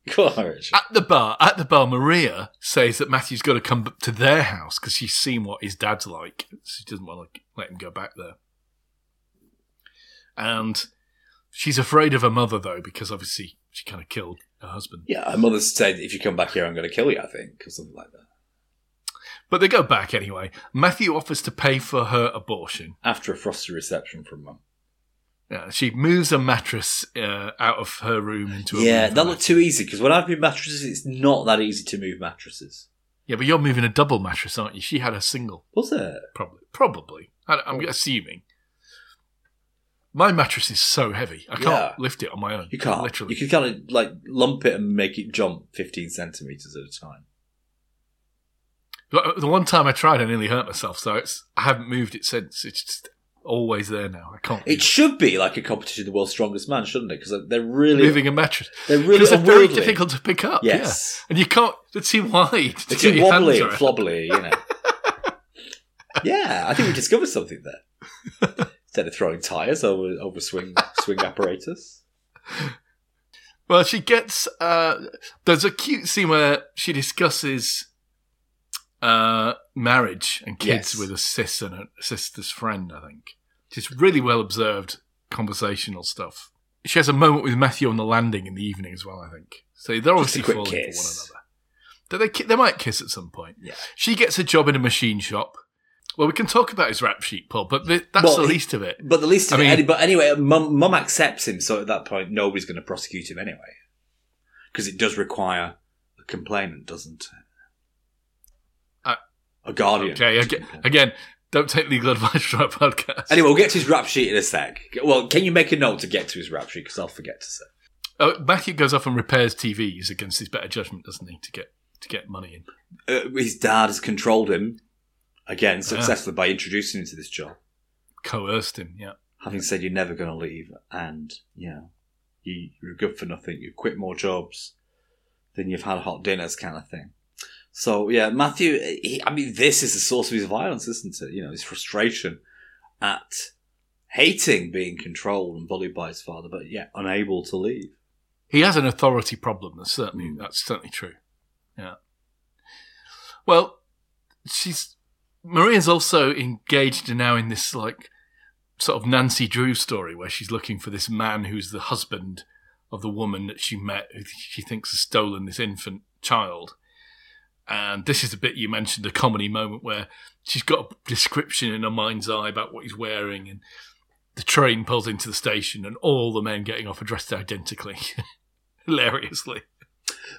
Go on, Richard. At the bar, at the bar, Maria says that Matthew's got to come to their house because she's seen what his dad's like. She doesn't want to let him go back there. And she's afraid of her mother though, because obviously she kind of killed her husband. Yeah, her mother said, if you come back here, I'm going to kill you, I think, or something like that. But they go back anyway. Matthew offers to pay for her abortion. After a frosty reception from mum. Yeah, she moves a mattress uh, out of her room into a Yeah, that looked too easy because when I've moved mattresses, it's not that easy to move mattresses. Yeah, but you're moving a double mattress, aren't you? She had a single. Was it? Probably. Probably. I, I'm assuming. My mattress is so heavy. I can't Yeah. lift it on my own. You can't. Literally. You can kind of like lump it and make it jump 15 centimeters at a time. But The one time I tried, I nearly hurt myself, so it's I haven't moved it since. It's just always there now. I can't. It should be like a competition of the world's strongest man, shouldn't it? Because they're really, moving a mattress. they're really they're very difficult to pick up. Yes. Yeah. And you can't, they're too wide. They're too wobbly and flobbly, you know. yeah, I think we discovered something there. Instead of throwing tires over over swing swing apparatus. Well, she gets. Uh, there's a cute scene where she discusses uh, marriage and kids Yes. with a sis and a sister's friend. I think just really well observed conversational stuff. She has a moment with Matthew on the landing in the evening as well. I think so. They're obviously falling kiss. for one another. Do they? ki- They might kiss at some point. Yeah. She gets a job in a machine shop. Well, we can talk about his rap sheet, Paul, but th- that's Well, the he- least of it. But the least of I it, mean- but anyway, mum, mum accepts him, so at that point, nobody's going to prosecute him anyway. Because it does require a complainant, doesn't it? A guardian. Okay, again, again, don't take legal advice from our podcast. Anyway, we'll get to his rap sheet in a sec. Well, can you make a note to get to his rap sheet? Because I'll forget to say. Oh, Matthew goes off and repairs TVs against his better judgment, doesn't he, to get to get money in? Uh, his dad has controlled him, again, successfully by introducing him to this job. Coerced him, yeah. having said you're never going to leave and you know you, you're good for nothing you quit more jobs than you've had hot dinners kind of thing so yeah matthew he, i mean this is the source of his violence isn't it you know his frustration at hating being controlled and bullied by his father but yet unable to leave He has an authority problem. That's certainly Mm. that's certainly true. Yeah. Well, she's Maria's also engaged now in this like sort of Nancy Drew story where she's looking for this man who's the husband of the woman that she met who she thinks has stolen this infant child. And this is the bit you mentioned, a comedy moment where she's got a description in her mind's eye about what he's wearing, and the train pulls into the station, and all the men getting off are dressed identically, hilariously.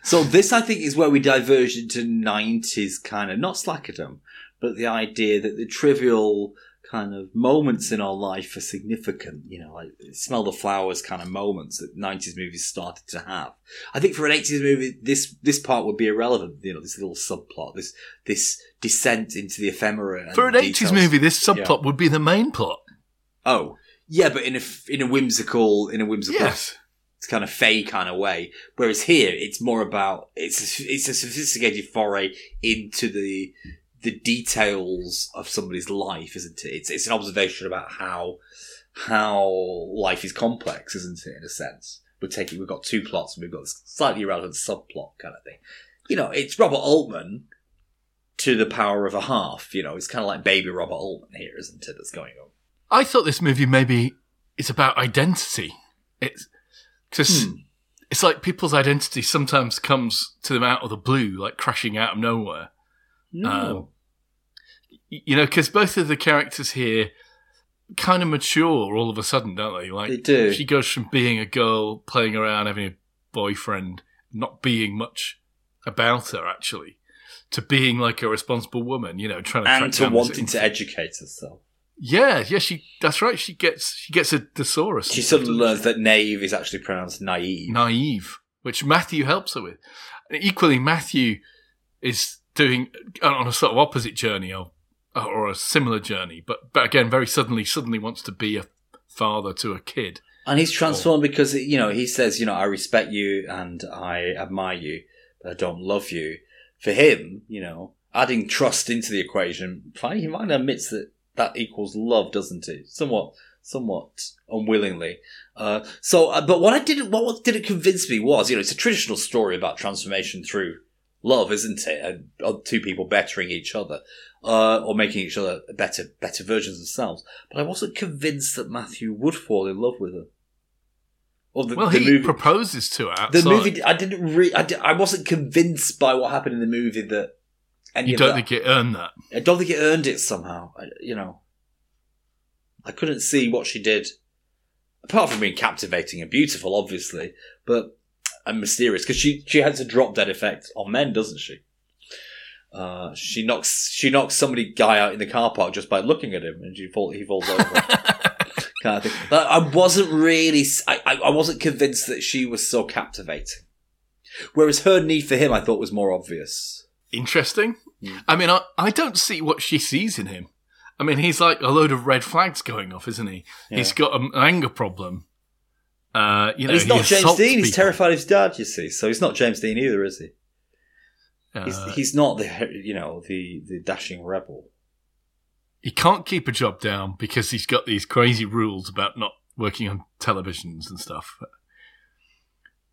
so this i think is where we diverge into 90s kind of not slackerdom but the idea that the trivial kind of moments in our life are significant you know like smell the flowers kind of moments that 90s movies started to have i think for an 80s movie this this part would be irrelevant you know this little subplot this this descent into the ephemera For an details. 80s movie, this subplot would be the main plot. oh yeah but in a, in a whimsical in a whimsical Yes. kind of fey kind of way. Whereas here, it's more about it's a, it's a sophisticated foray into the the details of somebody's life, isn't it? It's it's an observation about how how life is complex, isn't it? In a sense, we're taking we've got two plots and we've got this slightly irrelevant subplot kind of thing. You know, it's Robert Altman to the power of a half. You know, it's kind of like baby Robert Altman here, isn't it? That's going on. I thought this movie maybe it's about identity. It's because Hmm. it's like people's identity sometimes comes to them out of the blue, like crashing out of nowhere. Um, Y- You know, because both of the characters here kind of mature all of a sudden, don't they? Like they do. she goes from being a girl playing around, having a boyfriend, not being much about her actually to being like a responsible woman, you know, trying to and to wanting to educate herself. Yeah, yeah, she. That's right. She gets she gets a thesaurus. She suddenly of learns that naive is actually pronounced naive. naive, which Matthew helps her with. And equally, Matthew is doing on a sort of opposite journey or or a similar journey, but but again, very suddenly, suddenly wants to be a father to a kid. And he's transformed because, you know, he says, you know, I respect you and I admire you, but I don't love you. For him, you know, adding trust into the equation, he might admits that that equals love, doesn't it? Somewhat, somewhat unwillingly. Uh, so, uh, but what I didn't, what, what didn't convince me was, you know, it's a traditional story about transformation through love, isn't it? And uh, two people bettering each other, uh, or making each other better, better versions of themselves. But I wasn't convinced that Matthew would fall in love with her. Or the, Well, the he movie, proposes to her the movie, I didn't re- I, di- I wasn't convinced by what happened in the movie that you don't that- think it earned that? I don't think it earned it somehow. I, you know, I couldn't see what she did, apart from being captivating and beautiful, obviously, but and mysterious because she she has a drop dead effect on men, doesn't she? Uh, she knocks she knocks somebody guy out in the car park just by looking at him, and she fall, he falls over. kind of thing. But I wasn't really, I, I wasn't convinced that she was so captivating. Whereas her need for him, I thought was more obvious. Interesting. Hmm. I mean, I, I don't see what she sees in him. I mean, he's like a load of red flags going off, isn't he? Yeah. He's got an anger problem. Uh, you And know, he's he not James assaults Dean. He's terrified of his dad. You see, so he's not James Dean either, is he? He's, Uh, he's not the you know the the dashing rebel. he can't keep a job down because he's got these crazy rules about not working on televisions and stuff.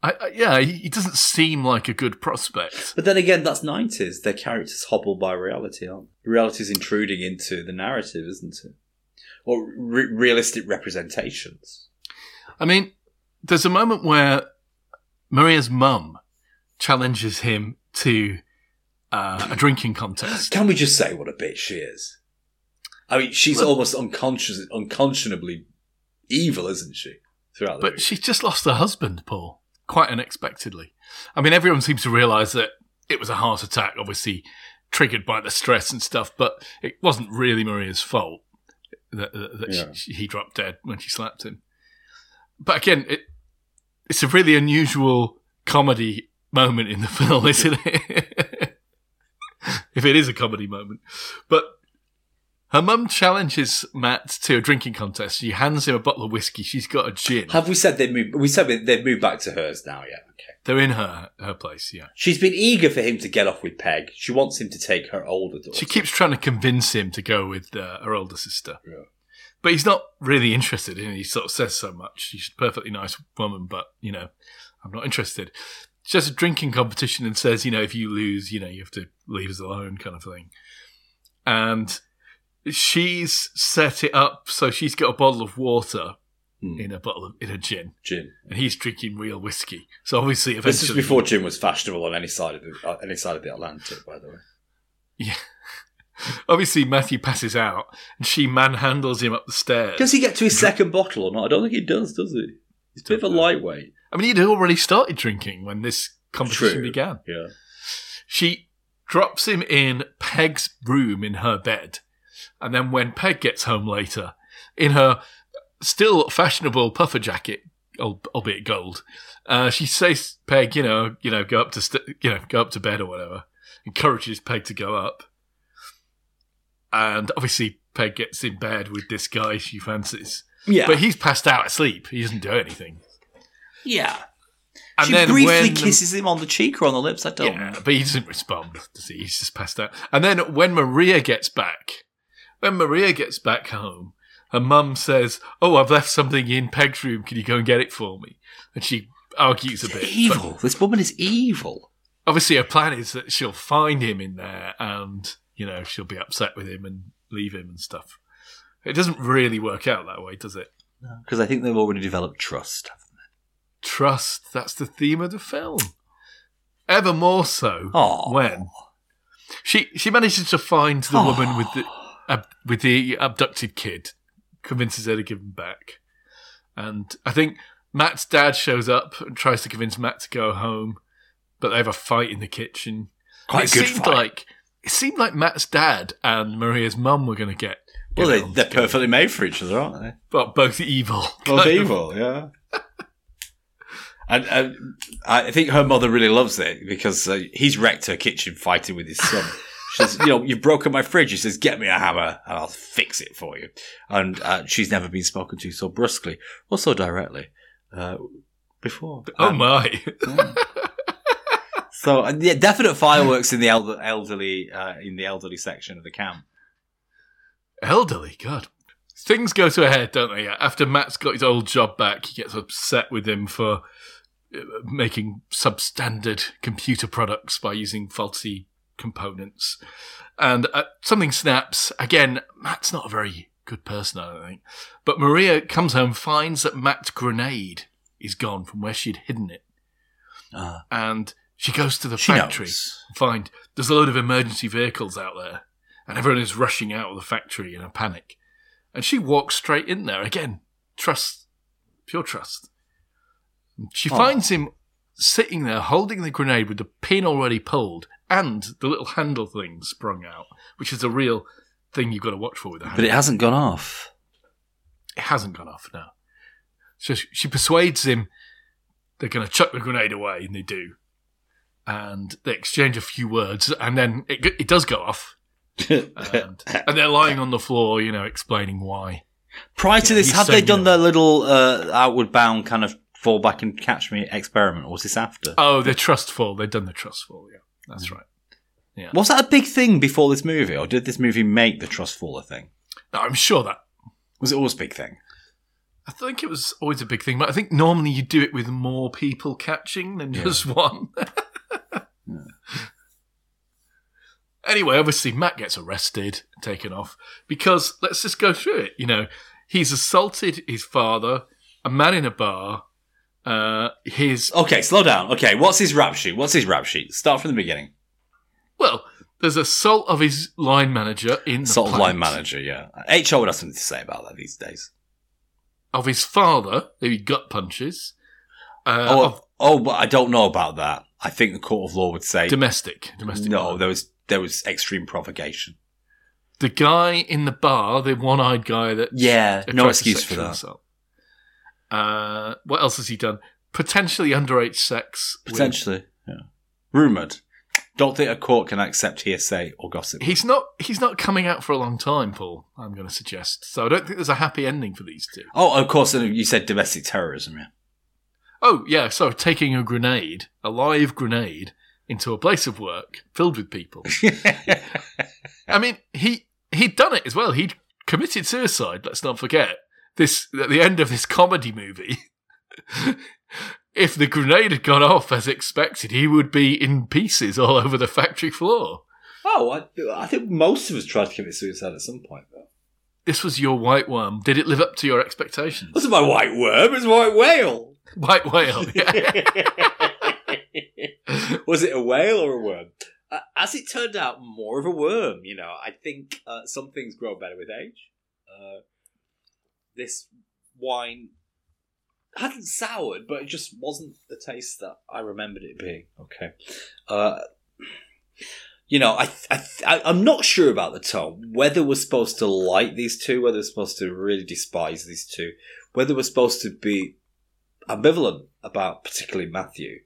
I, I, yeah, he, he doesn't seem like a good prospect. But then again, that's nineties. Their characters hobbled by reality, aren't they? Reality is intruding into the narrative, isn't it? Or re- realistic representations. I mean, there's a moment where Maria's mum challenges him to uh, a drinking contest. Can we just say what a bitch she is? I mean, she's Well- almost unconscious, unconscionably evil, isn't she? Throughout But movie. she's just lost her husband, Paul, quite unexpectedly. I mean, everyone seems to realise that it was a heart attack, obviously triggered by the stress and stuff, but it wasn't really Maria's fault that, that, that Yeah. she, he dropped dead when she slapped him. But again, it, it's a really unusual comedy moment in the film, isn't it? if it is a comedy moment. But her mum challenges Matt to a drinking contest. She hands him a bottle of whiskey. She's got a gin. Have we said they've moved? We said they've moved back to hers now. Yeah. Okay. They're in her her place, yeah. She's been eager for him to get off with Peg. She wants him to take her older daughter. She keeps trying to convince him to go with uh, her older sister. Yeah. But he's not really interested in it. He sort of says so much. She's a perfectly nice woman, but, you know, I'm not interested. She has a drinking competition and says, you know, if you lose, you know, you have to leave us alone kind of thing. And she's set it up so she's got a bottle of water Hmm. in a bottle of, in a gin. Gin. And he's drinking real whiskey. So obviously, eventually, This is before gin was fashionable on any side of the uh, any side of the Atlantic, by the way. Yeah. Obviously, Matthew passes out and she manhandles him up the stairs. Does he get to his second bottle or not? I don't think he does. Does he? He's a bit of a lightweight. I mean, he'd already started drinking when this competition True. began. Yeah. She drops him in Peg's room in her bed. And then when Peg gets home later, in her still fashionable puffer jacket, al- albeit gold, uh, she says, "Peg, you know, you know, go up to st- you know, go up to bed or whatever." Encourages Peg to go up, and obviously Peg gets in bed with this guy she fancies, Yeah. but he's passed out asleep. He doesn't do anything. Yeah. And she then briefly when kisses him on the cheek or on the lips. I don't yeah, know. but he doesn't respond. Does he? He's just passed out. And then when Maria gets back, when Maria gets back home, her mum says, "Oh, I've left something in Peg's room. Can you go and get it for me?" And she argues a bit. but Evil. This woman is evil. obviously, her plan is that she'll find him in there, and you know she'll be upset with him and leave him and stuff. It doesn't really work out that way, does it? Because I think they've already developed trust. Trust. That's the theme of the film. Ever more so Oh. when she she manages to find the woman with the uh, with the abducted kid, convinces her to give him back, and I think Matt's dad shows up and tries to convince Matt to go home, but they have a fight in the kitchen. Quite it a good seemed fight. like it seemed like Matt's dad and Maria's mum were going to get. well, They they're together. perfectly made for each other, aren't they? but both evil. Both kind of. evil, yeah. And, and I think her mother really loves it because uh, he's wrecked her kitchen fighting with his son. She says, "You know, you've broken my fridge." He says, "Get me a hammer and I'll fix it for you." And uh, she's never been spoken to so brusquely or so directly uh, before. Oh And- my! So uh, yeah, definite fireworks in the elder, elderly uh, in the elderly section of the camp. Elderly, God. Things go to a head, don't they? After Matt's got his old job back, he gets upset with him for making substandard computer products by using faulty components. And uh, something snaps. Again, Matt's not a very good person, I don't think. But Maria comes home, finds that Matt's grenade is gone from where she'd hidden it. Uh, And she goes to the factory find there's a load of emergency vehicles out there, and everyone is rushing out of the factory in a panic. And she walks straight in there again. Trust, pure trust. She Oh. finds him sitting there holding the grenade with the pin already pulled and the little handle thing sprung out, which is a real thing you've got to watch for with a But it hasn't gone off. It hasn't gone off now. So she- persuades him they're going to chuck the grenade away, and they do. And they exchange a few words, and then it, it does go off. And, and they're lying on the floor, you know, explaining why. Prior to Yeah, this, had they done their little uh, outward bound kind of fall back and catch me experiment, or was this after? Oh, they're trustful. They've done the trustful. Yeah, that's Mm. right. Yeah. Was that a big thing before this movie, or did this movie make the trust fall a thing? No, I'm sure that. Was it always a big thing? I think it was always a big thing, but I think normally you do it with more people catching than Yeah. just one. Anyway, obviously Matt gets arrested, taken off because let's just go through it. You know, he's assaulted his father, a man in a bar. Uh, his Okay, slow down. Okay, what's his rap sheet? What's his rap sheet? Start from the beginning. well, there's assault of his line manager in the Sort of line manager, yeah. HR would have something to say about that these days. of his father who he gut punches. Uh, oh, of oh, but I don't know about that. I think the court of law would say domestic, domestic. no. violence. There was there was extreme provocation. the guy in the bar, the one-eyed guy that Yeah, no excuse for that. assault. Uh, what else has he done? Potentially underage sex. with- Potentially, yeah. Rumored. Don't think a court can accept hearsay or gossip. He's not. He's not coming out for a long time, Paul. I'm going to suggest. So I don't think there's a happy ending for these two. oh, of course. and You said domestic terrorism, yeah. Oh yeah. So taking a grenade, a live grenade, into a place of work filled with people. I mean, he he'd done it as well. He'd committed suicide. Let's not forget this. At the end of this comedy movie, if the grenade had gone off as expected, he would be in pieces all over the factory floor. oh, I, I think most of us tried to commit suicide at some point, though. This was your white worm. Did it live up to your expectations? wasn't my white worm, it was a white whale. White whale. Yeah. was it a whale or a worm? Uh, as it turned out, more of a worm. You know, I think uh, some things grow better with age. Uh, this wine hadn't soured, but it just wasn't the taste that I remembered it being. Okay. Uh, you know, I, I, I, I'm not sure about the tone. Whether we're supposed to like these two, whether we're supposed to really despise these two, whether we're supposed to be ambivalent about particularly Matthew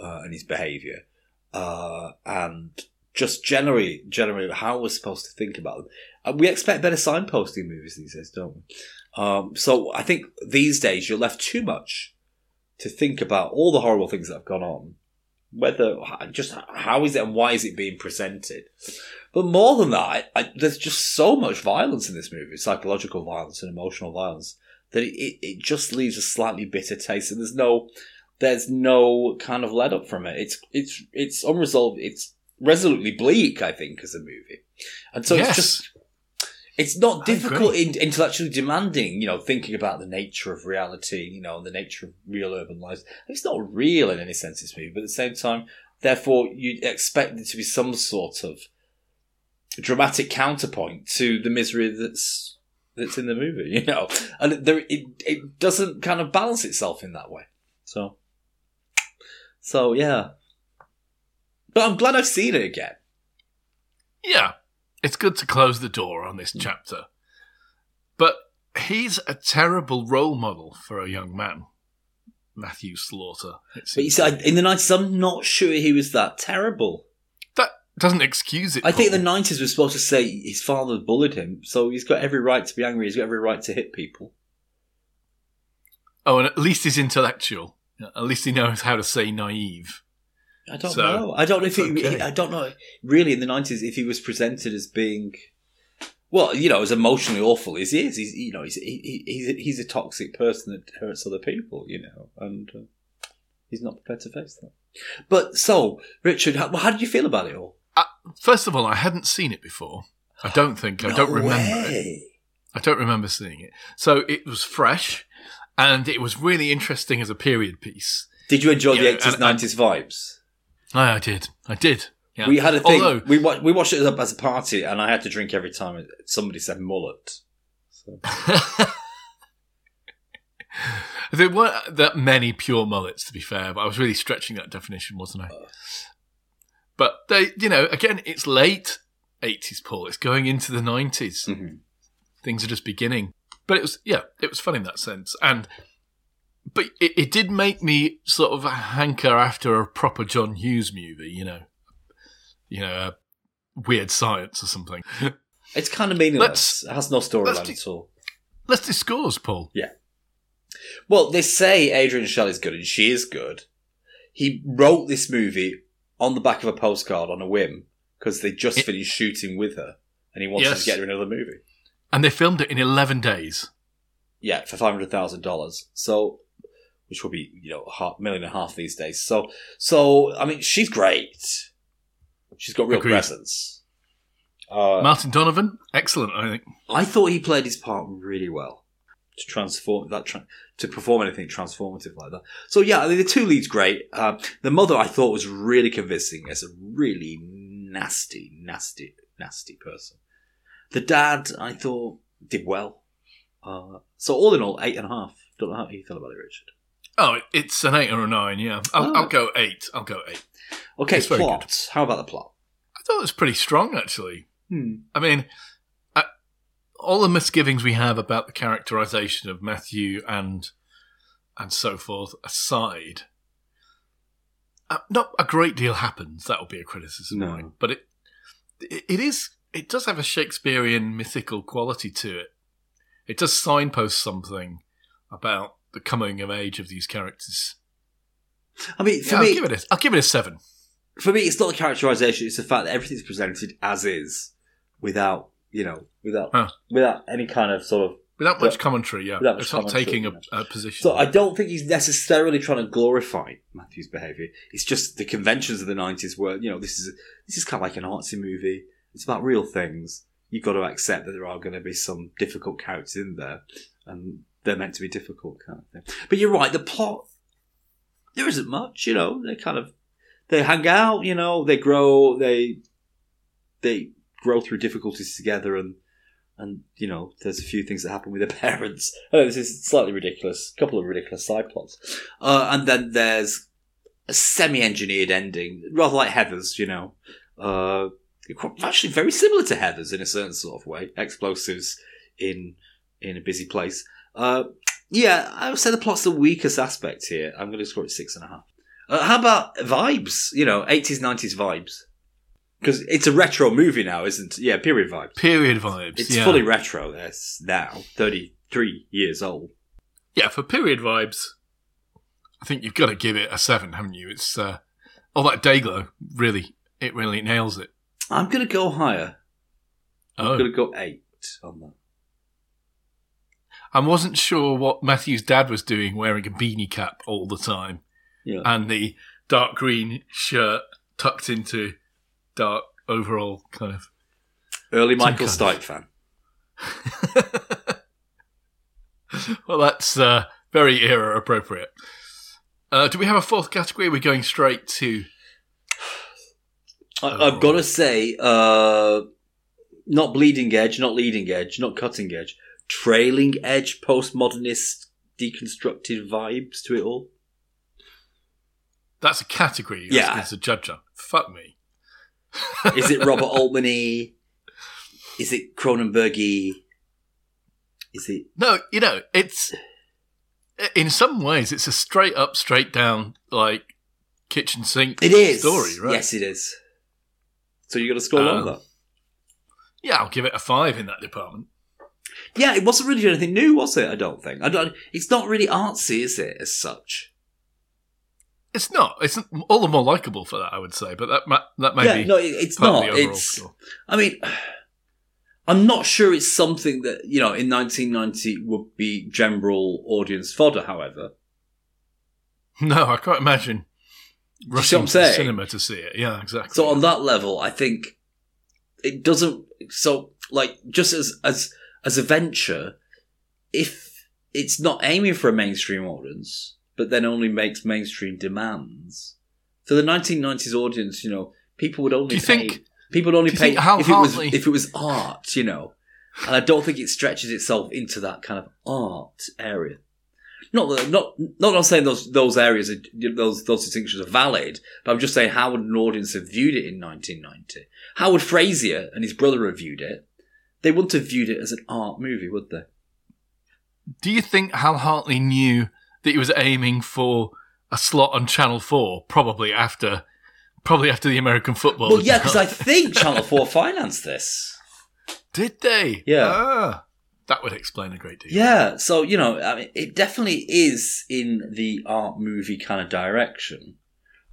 uh, and his behaviour, uh, and just generally, generally how we're supposed to think about them. Uh, we expect better signposting movies these days, don't we? Um, so I think these days you're left too much to think about all the horrible things that have gone on. Whether just how is it and why is it being presented, but more than that, I, I, there's just so much violence in this movie, psychological violence and emotional violence, that it, it, it just leaves a slightly bitter taste, and there's no there's no kind of let up from it. It's it's it's unresolved. It's resolutely bleak, I think, as a movie, and so Yes. it's just it's not difficult in intellectually demanding. You know, thinking about the nature of reality, you know, and the nature of real urban lives. It's not real in any sense, this movie, but at the same time, therefore, you'd expect there to be some sort of dramatic counterpoint to the misery that's that's in the movie, you know, and there it it doesn't kind of balance itself in that way. So, so yeah, But I'm glad I've seen it again. Yeah, it's good to close the door on this chapter. But he's a terrible role model for a young man, Matthew Slaughter. But you see, I- in the 90s, I'm not sure he was that terrible. that doesn't excuse it. I think the 90s was supposed to say his father bullied him, so he's got every right to be angry. He's got every right to hit people. Oh, and at least he's intellectual. At least he knows how to say naive. I don't So, know. I don't know if he, okay. I don't know really in the 90s if he was presented as being. Well, you know, as emotionally awful as he is, he's you know he's he, he's a, he's a toxic person that hurts other people, you know, and uh, he's not prepared to face that. But so, Richard, how, how did you feel about it all? First of all, I hadn't seen it before. I don't think. I don't No remember it. way. I don't remember seeing it. So it was fresh and it was really interesting as a period piece. Did you enjoy Yeah, the 80s, and- and- 90s vibes? I, I did. I did. Yeah. We had a thing. Although, we wa- we watched it as a party, and I had to drink every time somebody said mullet. So. there weren't that many pure mullets, to be fair, but I was really stretching that definition, wasn't I? But they, you know, again, it's late 80s, Paul. It's going into the 90s. Mhm. Things are just beginning. But it was, yeah, it was fun in that sense. And, but it, it did make me sort of hanker after a proper John Hughes movie, you know, you know, uh, Weird Science or something. It's kind of meaningless. Let's- it has no storyline let's at all. Let's discourse, Paul. Yeah. Well, they say Adrienne Shelly's good, and she is good. He wrote this movie on the back of a postcard on a whim because they just It- finished shooting with her, and he wanted Yes. to get her in another movie. And they filmed it in 11 days. Yeah, for five hundred thousand dollars. So, which will be you know a million and a half these days. So, so I mean, she's great. She's got real Agreed. presence. Uh, Martin Donovan, excellent, I think. I thought he played his part really well to transform that tra- to perform anything transformative like that. So yeah, I mean, the two leads great. Uh, the mother I thought was really convincing as a really nasty, nasty, nasty person. The dad I thought did well. Uh, so all in all, eight and a half. Don't know how you feel about it, Richard. Oh, it's an eight or a nine, yeah. I'll, Oh. I'll go eight. I'll go eight. Okay, It's plot. How about the plot? I thought it was pretty strong, actually. Hmm. I mean, I, all the misgivings we have about the characterization of Matthew and and so forth aside, uh, not a great deal happens. That would be a criticism, No. right? But it, it it is it does have a Shakespearean mythical quality to it. It does signpost something about the coming of age of these characters. I mean, for Yeah, I'll give it a, I'll give it a seven. for me, it's not the characterization; it's the fact that everything's presented as is, without you know, without Huh. without any kind of sort of. Without much But- commentary, yeah. without much It's not taking a, a position. So I don't think he's necessarily trying to glorify Matthew's behaviour. It's just the conventions of the nineties where you know this is this is kind of like an artsy movie. It's about real things. You've got to accept that there are going to be some difficult characters in there, and they're meant to be difficult kind of thing. But you're right. The plot there isn't much. You know, they kind of they hang out. You know, they grow. They they grow through difficulties together, and and you know, there's a few things that happen with their parents. Oh, this is slightly ridiculous. A couple of ridiculous side plots, uh, and then there's a semi-engineered ending, rather like Heathers. You know, uh, actually very similar to Heathers in a certain sort of way. Explosives in in a busy place. Uh, yeah, I would say the plot's the weakest aspect here. I'm going to score it six and a half. Uh, how about vibes? You know, 80s, 90s vibes. Because it's a retro movie now, isn't it? Yeah, period vibes. Period vibes. It's yeah. fully retro. It's now 33 years old. Yeah, for period vibes, I think you've got to give it a seven, haven't you? It's uh, all that Day-Glo really, it really nails it. I'm going to go higher. I'm Oh, going to go eight on that. I wasn't sure what Matthew's dad was doing, wearing a beanie cap all the time, Yeah. and the dark green shirt tucked into dark overall kind of. Early Michael Stipe fan. well, that's uh, very era appropriate. Uh, do we have a fourth category? We're going straight to. I, Oh. I've got to say, uh, not bleeding edge, not leading edge, not cutting edge, trailing edge, postmodernist, deconstructed vibes to it all. That's a category. Yeah. As a judge fuck me. Is it Robert Altman-y? Is it Cronenberg-y? Is it? No, you know, it's in some ways it's a straight up, straight down like kitchen sink It is story, right? Yes, it is. So you're going to score Uh, longer. Yeah, I'll give it a five in that department. Yeah, it wasn't really anything new, was it? I don't think. I don't. It's not really artsy, is it? As such. It's not. It's all the more likable for that, I would say. But that that may yeah, be no, it's not. of the overall It's. score. I mean, I'm not sure it's something that you know in 1990 would be general audience fodder. However, No, I can't imagine rushing to the cinema to see it. Yeah, exactly. so on that level, I think it doesn't. So, like, just as as as a venture, if it's not aiming for a mainstream audience, but then only makes mainstream demands, for the 1990s audience, you know, people would only pay. think- people would only pay if it was if it was art, you know. And I don't think it stretches itself into that kind of art area. Not that, not not I'm saying those those areas are, those those distinctions are valid, but I'm just saying how would an audience have viewed it in 1990? How would Frazier and his brother have viewed it? They wouldn't have viewed it as an art movie, would they? Do you think Hal Hartley knew that he was aiming for a slot on Channel Four? Probably after, probably after the American football. Well, yeah, because. I think Channel Four financed this. did they? Yeah. Ah, that would explain a great deal. Yeah, so you know, I mean, it definitely is in the art movie kind of direction,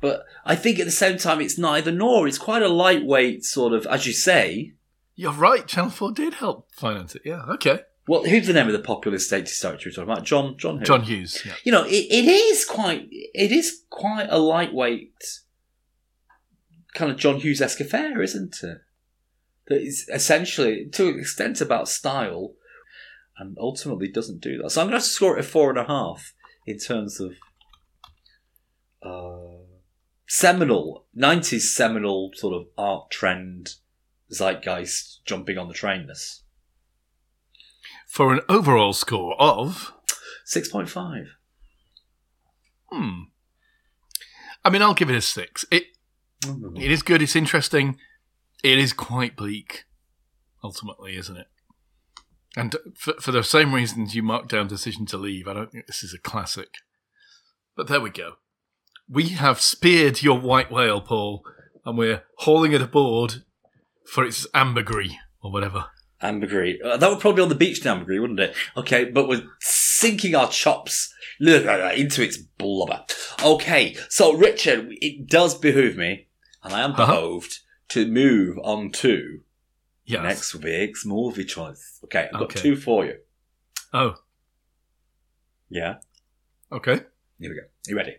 but I think at the same time, it's neither nor. It's quite a lightweight sort of, as you say. You're right. Channel Four did help finance it. Yeah. Okay. Well, who's the name of the populist statist director you're talking about? John John who? John Hughes. Yeah. You know, it, it is quite it is quite a lightweight kind of John Hughes esque affair, isn't it? That is essentially to an extent about style, and ultimately doesn't do that. So I'm going to score it a four and a half in terms of uh, seminal '90s seminal sort of art trend zeitgeist jumping on the trainness. For an overall score of Six point five. hmm. I mean, I'll give it a six. It it is good. It's interesting. It is quite bleak, ultimately, isn't it? And for, for the same reasons you marked down Decision to Leave, I don't think this is a classic. But there we go. We have speared your white whale, Paul, and we're hauling it aboard for its ambergris or whatever. Ambergris. Uh, that would probably be on the beach in Ambergris, wouldn't it? Okay, but we're sinking our chops into its blubber. Okay, so Richard, it does behoove me, and I am Uh-huh. behoved to move on to Yes. next week's movie choice. Okay, I've got Okay. two for you. Oh, Yeah, okay. here we go. You ready?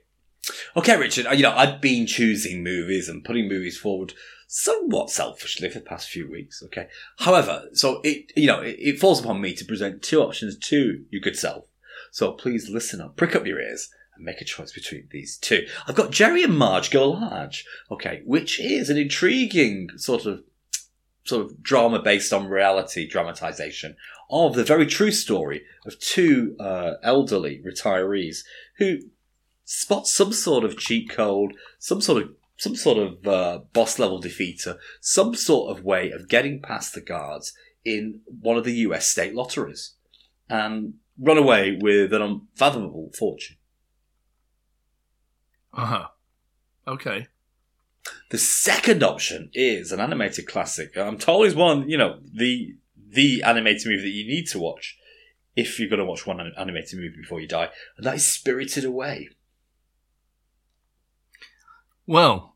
Okay, Richard. uh, You know, I've been choosing movies and putting movies forward somewhat selfishly for the past few weeks. Okay. However, so it, you know, it, it falls upon me to present two options to your good self. So please listen up, prick up your ears, and make a choice between these two. I've got Jerry and Marge Go Large. Okay, which is an intriguing sort of sort of drama based on reality dramatization of the very true story of two uh, elderly retirees who spot some sort of cheat code, some sort of some sort of uh, boss level defeater, some sort of way of getting past the guards in one of the US state lotteries, and run away with an unfathomable fortune. Uh huh. Okay. The second option is an animated classic. I'm told is one, you know, the the animated movie that you need to watch if you're going to watch one animated movie before you die, and that is Spirited Away. Well,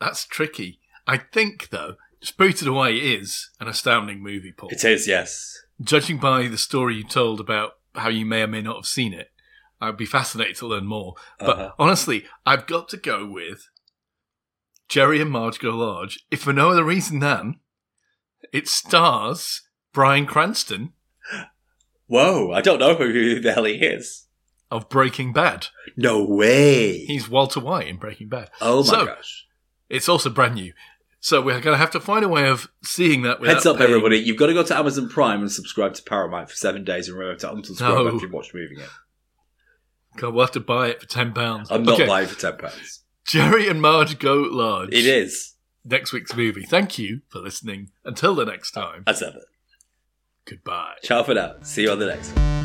that's tricky. I think, though, Spirited Away is an astounding movie, Paul. It is, yes. Judging by the story you told about how you may or may not have seen it, I'd be fascinated to learn more. But Uh-huh. honestly, I've got to go with Jerry and Marge Go Large, if for no other reason than it stars Bryan Cranston Whoa, I don't know who the hell he is. Of Breaking Bad. No way. He's Walter White in Breaking Bad. oh my So, gosh. It's also brand new. So we're going to have to find a way of seeing that Heads up, paying- everybody. You've got to go to Amazon Prime and subscribe to Paramount for seven days and remember to unsubscribe No. after you've watched moving it. God, we'll have to buy it for £10. I'm not okay. buying for £10. Jerry and Marge go large. It is, Next week's movie. Thank you for listening. Until the next time, as ever. goodbye. Ciao for now. See you on the next one.